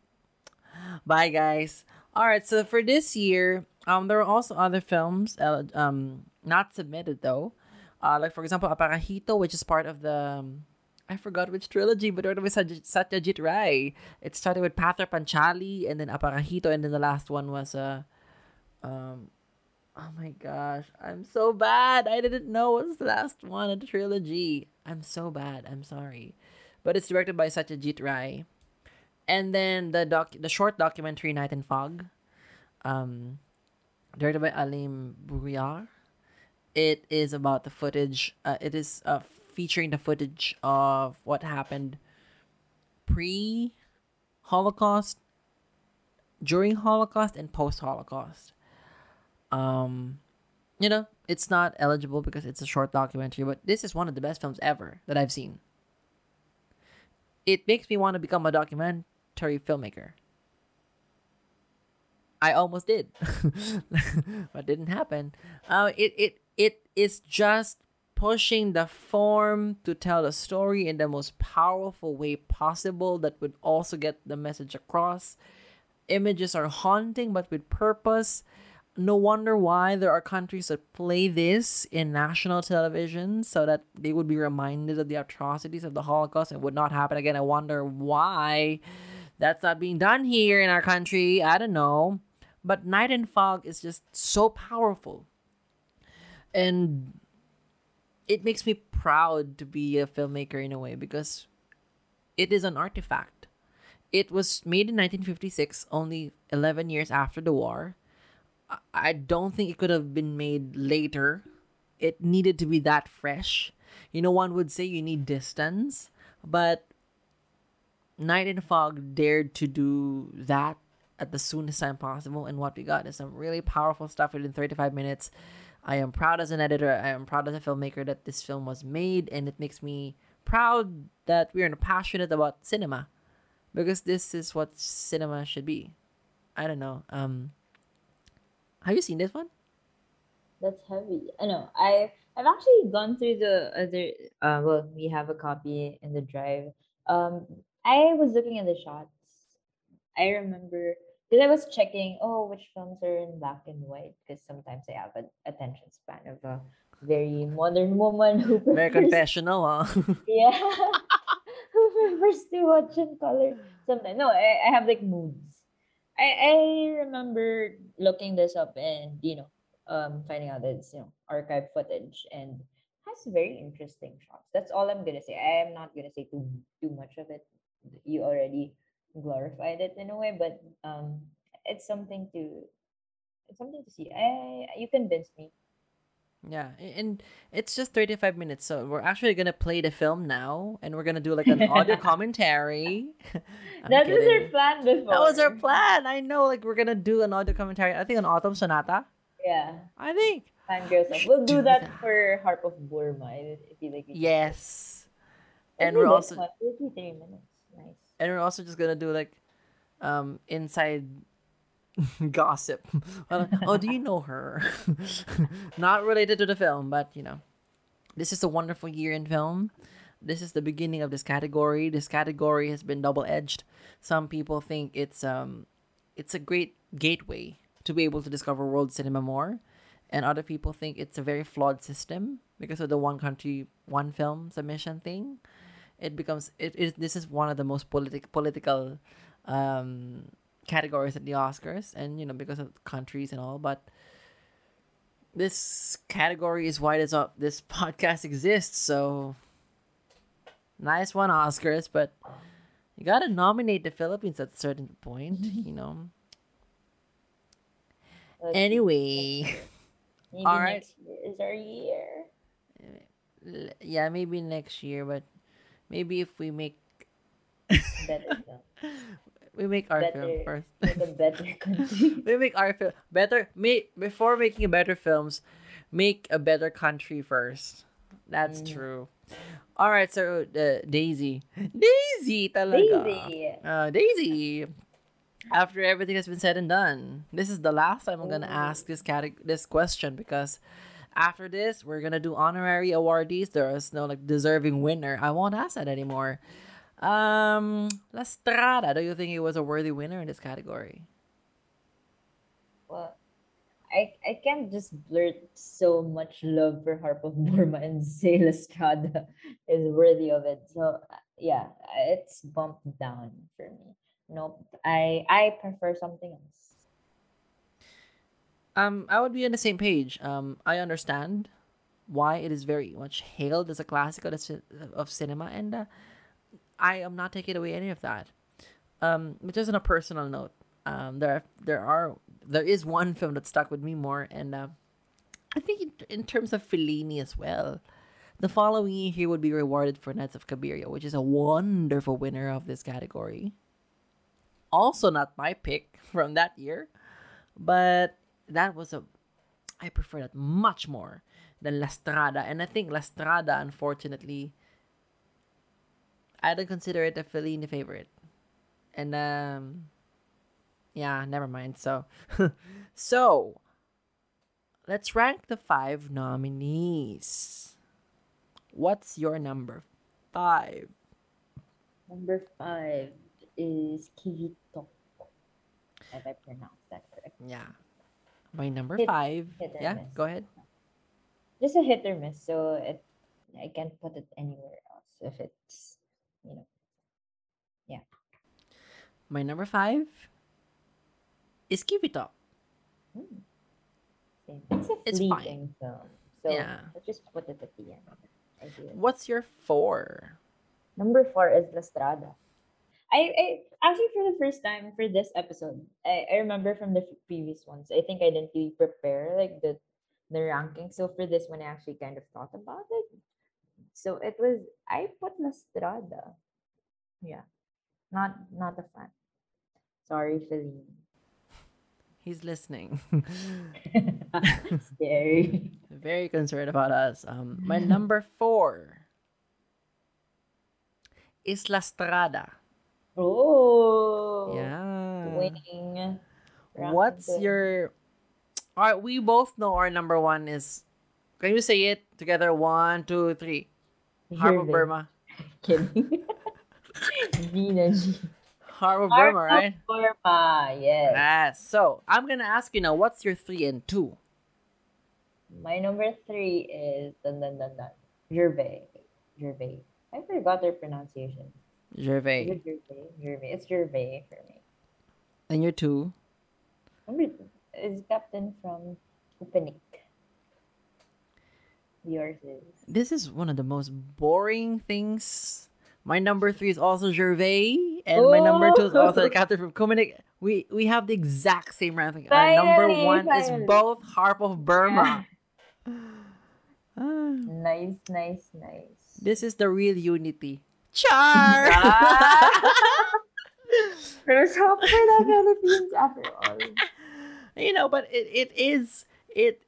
bye, guys. All right, so for this year, um, there are also other films, uh, um, not submitted though. Uh, like for example, Aparajito, which is part of the. Um, I forgot which trilogy, but it was Sat- Satyajit Ray. It started with Pather Panchali, and then Aparajito, and then the last one was uh, um, oh my gosh, I'm so bad. I didn't know it was the last one of the trilogy. I'm so bad. I'm sorry, but it's directed by Satyajit Ray, and then the doc, the short documentary Night and Fog, um, directed by Alim Bouriar. It is about the footage. Uh, it is uh, featuring the footage of what happened pre Holocaust, during Holocaust, and post Holocaust. Um, you know, it's not eligible because it's a short documentary, but this is one of the best films ever that I've seen. It makes me want to become a documentary filmmaker. I almost did, [LAUGHS] but didn't happen. Uh, it it it is just pushing the form to tell the story in the most powerful way possible that would also get the message across. Images are haunting, but with purpose. No wonder why there are countries that play this in national television so that they would be reminded of the atrocities of the Holocaust and would not happen again. I wonder why that's not being done here in our country. I don't know. But Night and Fog is just so powerful. And it makes me proud to be a filmmaker in a way because it is an artifact. It was made in 1956, only 11 years after the war. I don't think it could have been made later. It needed to be that fresh. You know, one would say you need distance, but Night and Fog dared to do that at the soonest time possible, and what we got is some really powerful stuff within 35 minutes. I am proud as an editor, I am proud as a filmmaker that this film was made, and it makes me proud that we are passionate about cinema because this is what cinema should be. I don't know. Um, have you seen this one? That's heavy. I know. I I've actually gone through the other. Uh, well, we have a copy in the drive. Um, I was looking at the shots. I remember because I was checking. Oh, which films are in black and white? Because sometimes I have an attention span of a very modern woman who Very prefers confessional, huh? [LAUGHS] yeah. [LAUGHS] Who prefers to watch in color? Sometimes. No, I, I have like moods. I, I remember looking this up and, you know, um, finding out that it's, you know, archive footage and has very interesting shots. That's all I'm gonna say. I am not gonna say too too much of it. You already glorified it in a way, but um it's something to it's something to see. I you convinced me. Yeah, and it's just 35 minutes, so we're actually gonna play the film now, and we're gonna do like an audio [LAUGHS] commentary. [LAUGHS] That was our plan before. That was our plan. I know, like we're gonna do an audio commentary. I think on Autumn Sonata. Yeah. I think. Fangirls. We'll do do that, that. for Harp of Burma if if you like. Yes. And we're also one. minutes. Nice. and we're also just gonna do like um inside [LAUGHS] gossip. Oh, do you know her? [LAUGHS] Not related to the film, but you know, this is a wonderful year in film. This is the beginning of this category. This category has been double edged. Some people think it's um it's a great gateway to be able to discover world cinema more. And other people think it's a very flawed system because of the one country, one film submission thing. It becomes it is this is one of the most politic political um categories at the Oscars and you know because of countries and all but this category is why this uh, this [LAUGHS] podcast exists so nice one Oscars but you got to nominate the Philippines at a certain point you know Let's anyway Maybe all right. is our year. yeah maybe next year but maybe if we make Better. [LAUGHS] we make our film first. [LAUGHS] better [LAUGHS] country. we make our film better make before making better films make a better country first. That's Mm. true. All right so uh, daisy. Daisy talaga. Daisy. uh, daisy. After everything has been said and done. This is the last time i'm gonna ask this categ- this question because after this we're gonna do honorary awardees. There is no like deserving winner. I won't ask that anymore um la strada do you think he was a worthy winner in this category Well, I, I can't just blurt so much love for Harp of Burma and [LAUGHS] say La Strada is worthy of it. So yeah, it's bumped down for me. Nope. I I prefer something else. Um, I would be on the same page. Um, I understand why it is very much hailed as a classic of, the of cinema, and uh, I am not taking away any of that. Um, but just on a personal note, um, there there are there is one film that stuck with me more, and uh, I think in, in terms of Fellini as well, the following year he would be rewarded for Nights of Cabiria, which is a wonderful winner of this category. Also, not my pick from that year, but that was a I prefer that much more than La Strada. And I think La Strada, unfortunately, I don't consider it a Fellini favorite. And um yeah, never mind. So [LAUGHS] so let's rank the five nominees. What's your number five? Number five is Qivitoq. If I pronounced that correct. Yeah. My number Hit- five. hit Yeah, miss. go ahead. Just a hit or miss, so it I can't put it anywhere else if it's you know. yeah My number five is Qivitoq. hmm. It's a It's fine. film. So Yeah. let's just put it at the end. What's your four? Number four is La Strada. I, I actually for the first time for this episode, I, I remember from the previous ones. I think I didn't really prepare like the the ranking. So for this one, I actually kind of thought about it. So it was I put La Strada. Yeah, not not a fan. Sorry, Fellini. He's listening. [LAUGHS] [LAUGHS] Scary. Very concerned about us. Um, my number four is La Strada. Oh, Yeah. winning. What's ranking. your? All right, we both know our number one is. Can you say it together? One, two, three. Harp of Burma. [LAUGHS] Kidding. [LAUGHS] Gina G. Harp of Harp Burma, of right? Burma, yes. Yes. So I'm gonna ask you now. What's your three and two? My number three is dun dun dun dun. Gervais. Gervais. I forgot their pronunciation. Is Gervais. it Gervais? Gervais. It's Gervais for me. And your two? Number two is Captain from Köpenick. Yours is. This is one of the most boring things. My number three is also Gervais, and my number two is also the Oh. captain from Köpenick. We we have the exact same ranking. Our number Finally, one is both Harp of Burma. [SIGHS] Ah, Nice, nice, nice. this is the real unity. Char. There's hope for the Philippines after all. you know, but it, it is it.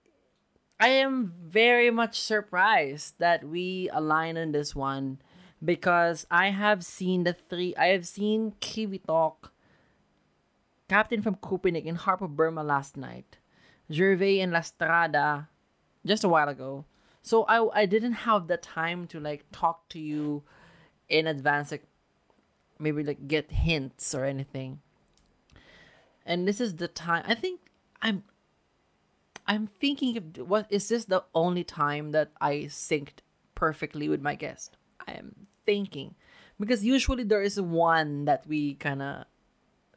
I am very much surprised that we align on this one because I have seen the three. I have seen Qivitoq, Captain from Köpenick, and Harp of Burma last night, Gervais and La Strada, just a while ago. So I I didn't have the time to like talk to you in advance, like maybe like get hints or anything. And this is the time. I think I'm. I'm thinking of what is this the only time that I synced perfectly with my guest? I am thinking because usually there is one that we kind of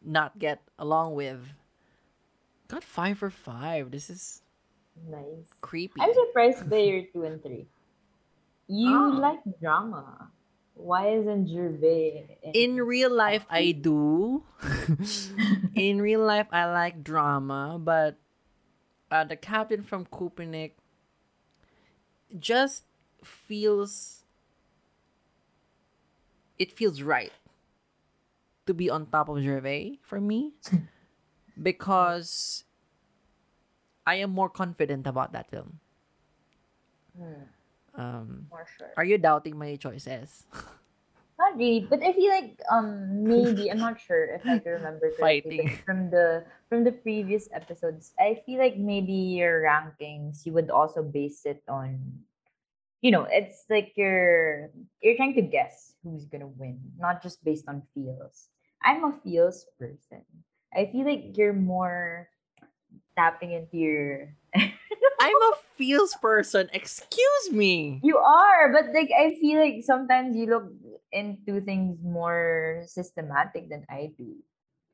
not get along with. Got five for five. This is Nice. creepy. I'm surprised by your two and three. You Ah. like drama. Why isn't Gervais In real life, I do. [LAUGHS] In real life, I like drama, but uh, the captain from Köpenick just feels. It feels right to be on top of Gervais for me [LAUGHS] because I am more confident about that film. Hmm, Um, sure? are you doubting my choices? [LAUGHS] Not really, but I feel like um maybe I'm not sure if I can remember [LAUGHS] correctly, from the from the previous episodes. I feel like maybe your rankings you would also base it on, you know, it's like you're you're trying to guess who's gonna win, not just based on feels. I'm a feels person. I feel like you're more tapping into your [LAUGHS] I'm a feels person. Excuse me. You are, but like I feel like sometimes you look into things more systematic than I do.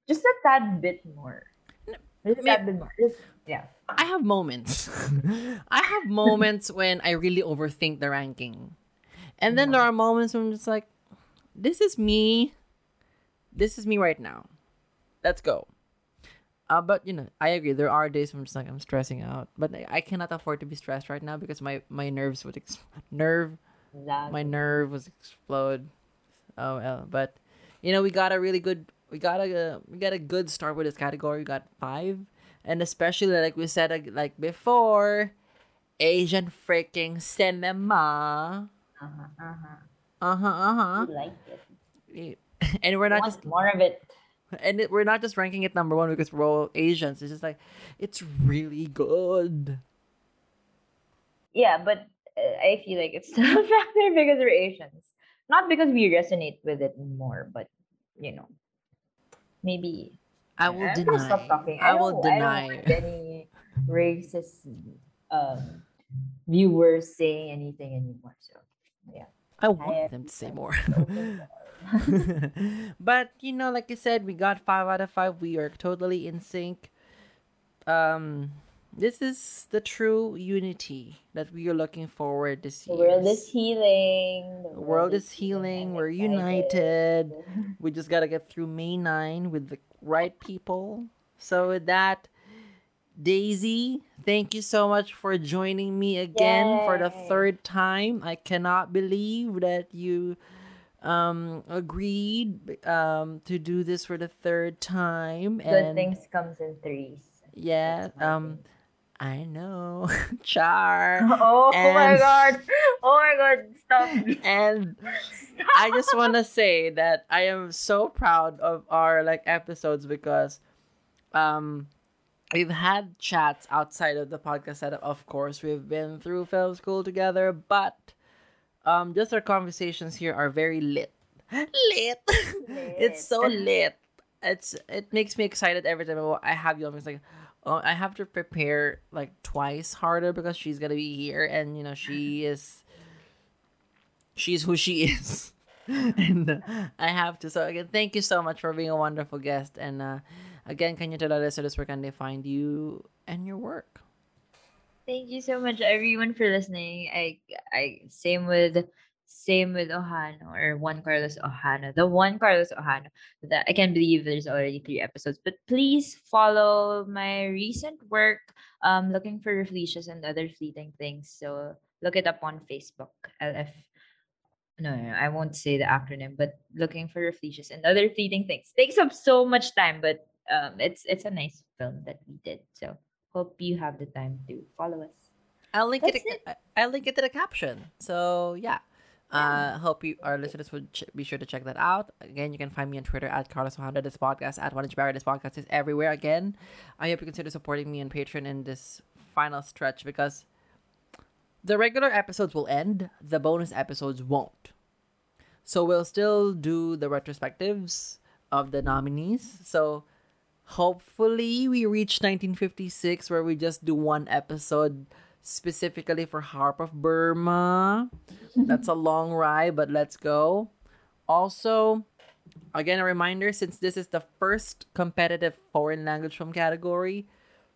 Just a tad bit more. Just a tad bit more. Just, yeah. I have moments. [LAUGHS] I have moments when I really overthink the ranking. And then there are moments when I'm just like, this is me. This is me right now. Let's go. Uh, but you know, I agree. There are days when I'm just like I'm stressing out, but I, I cannot afford to be stressed right now because my my nerves would ex- nerve Exactly. my nerve was explode. Oh well, but you know we got a really good we got a we got a good start with this category. We got five, and especially like we said uh, like before, Asian freaking cinema. Uh-huh, uh-huh. Uh huh. Uh huh. I like it. [LAUGHS] And we're not just more of it. and it, we're not just ranking it number one because we're all Asians. It's just like it's really good. Yeah, but uh, I feel like it's still a factor because we're Asians. Not because we resonate with it more, but you know, maybe I will I'm deny. Stop talking. I will I don't deny. want any racist um, viewers saying anything anymore. So yeah. I want I them to say more. open to all. but you know, like I said, we got five out of five. We are totally in sync. Um, this is the true unity that we are looking forward to see. The world is healing. The world is healing. We're united. We just gotta get through May 9 with the right people. So with that, Daisy, thank you so much for joining me again for the third time. I cannot believe that you um agreed um to do this for the third time Good and things comes in threes. yeah um thing. I know. [LAUGHS] Char. Oh, my god. Oh my god. Stop. and I just want to say that I am so proud of our like episodes because um we've had chats outside of the podcast setup of course we've been through film school together but um just our conversations here are very lit. Lit. [LAUGHS] It's so lit. it's it makes me excited every time. I have you on it's like oh I have to prepare like twice harder because she's gonna be here and you know she is she's who she is. [LAUGHS] and uh, I have to. So again, thank you so much for being a wonderful guest. And uh, again, can you tell our listeners where can they find you and your work? Thank you so much, everyone, for listening. I, I same with, same with Ojano or Juan Carlos Ojano, the Juan Carlos Ojano. That I can't believe there's already three episodes. But please follow my recent work. Um, looking for Rafflesias and other fleeting things. So look it up on Facebook. LF. No, no, no, I won't say the acronym, but looking for Rafflesias and other fleeting things takes up so much time, but um, it's it's a nice film that we did. So hope you have the time to follow us. I'll link That's it. I- I'll link it to the caption. So yeah. Uh, hope you our listeners would ch- be sure to check that out. Again, you can find me on Twitter at Carlos Ojano. This podcast at Inch Barry. This podcast is everywhere. Again, I hope you consider supporting me on Patreon in this final stretch because the regular episodes will end. The bonus episodes won't. So we'll still do the retrospectives of the nominees. So hopefully we reach 1956 where we just do one episode specifically for Harp of Burma. That's a long ride, but let's go. Also, again, a reminder since this is the first competitive foreign language film category,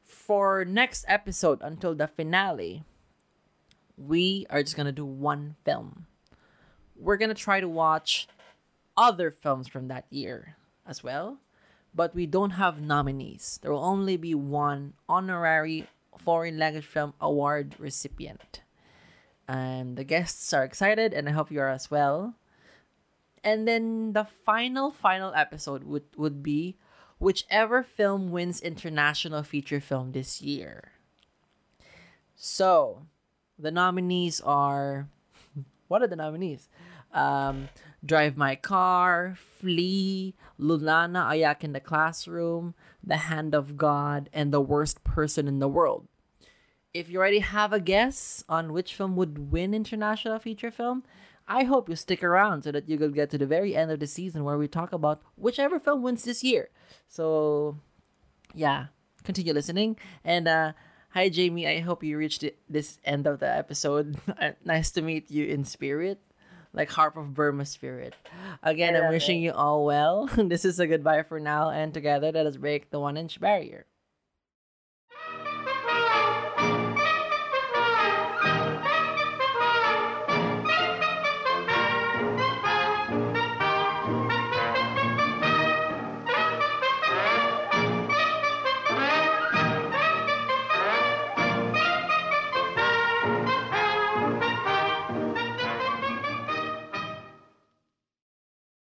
for next episode until the finale, we are just gonna do one film. We're gonna try to watch other films from that year as well, but we don't have nominees. There will only be one honorary foreign language film award recipient. And the guests are excited, and I hope you are as well. And then the final, final episode would, would be whichever film wins international feature film this year. So, the nominees are [LAUGHS] what are the nominees? Um, Drive My Car, Flee, Lunana A Yak in the Classroom, The Hand of God, and The Worst Person in the World. If you already have a guess on which film would win international feature film, I hope you stick around so that you will get to the very end of the season where we talk about whichever film wins this year. So, yeah, continue listening. And uh, hi, Jamie. I hope you reached this end of the episode. [LAUGHS] nice to meet you in spirit, like Harp of Burma spirit. Again, I'm wishing it. you all well. [LAUGHS] this is a goodbye for now, and together let us break the one inch barrier.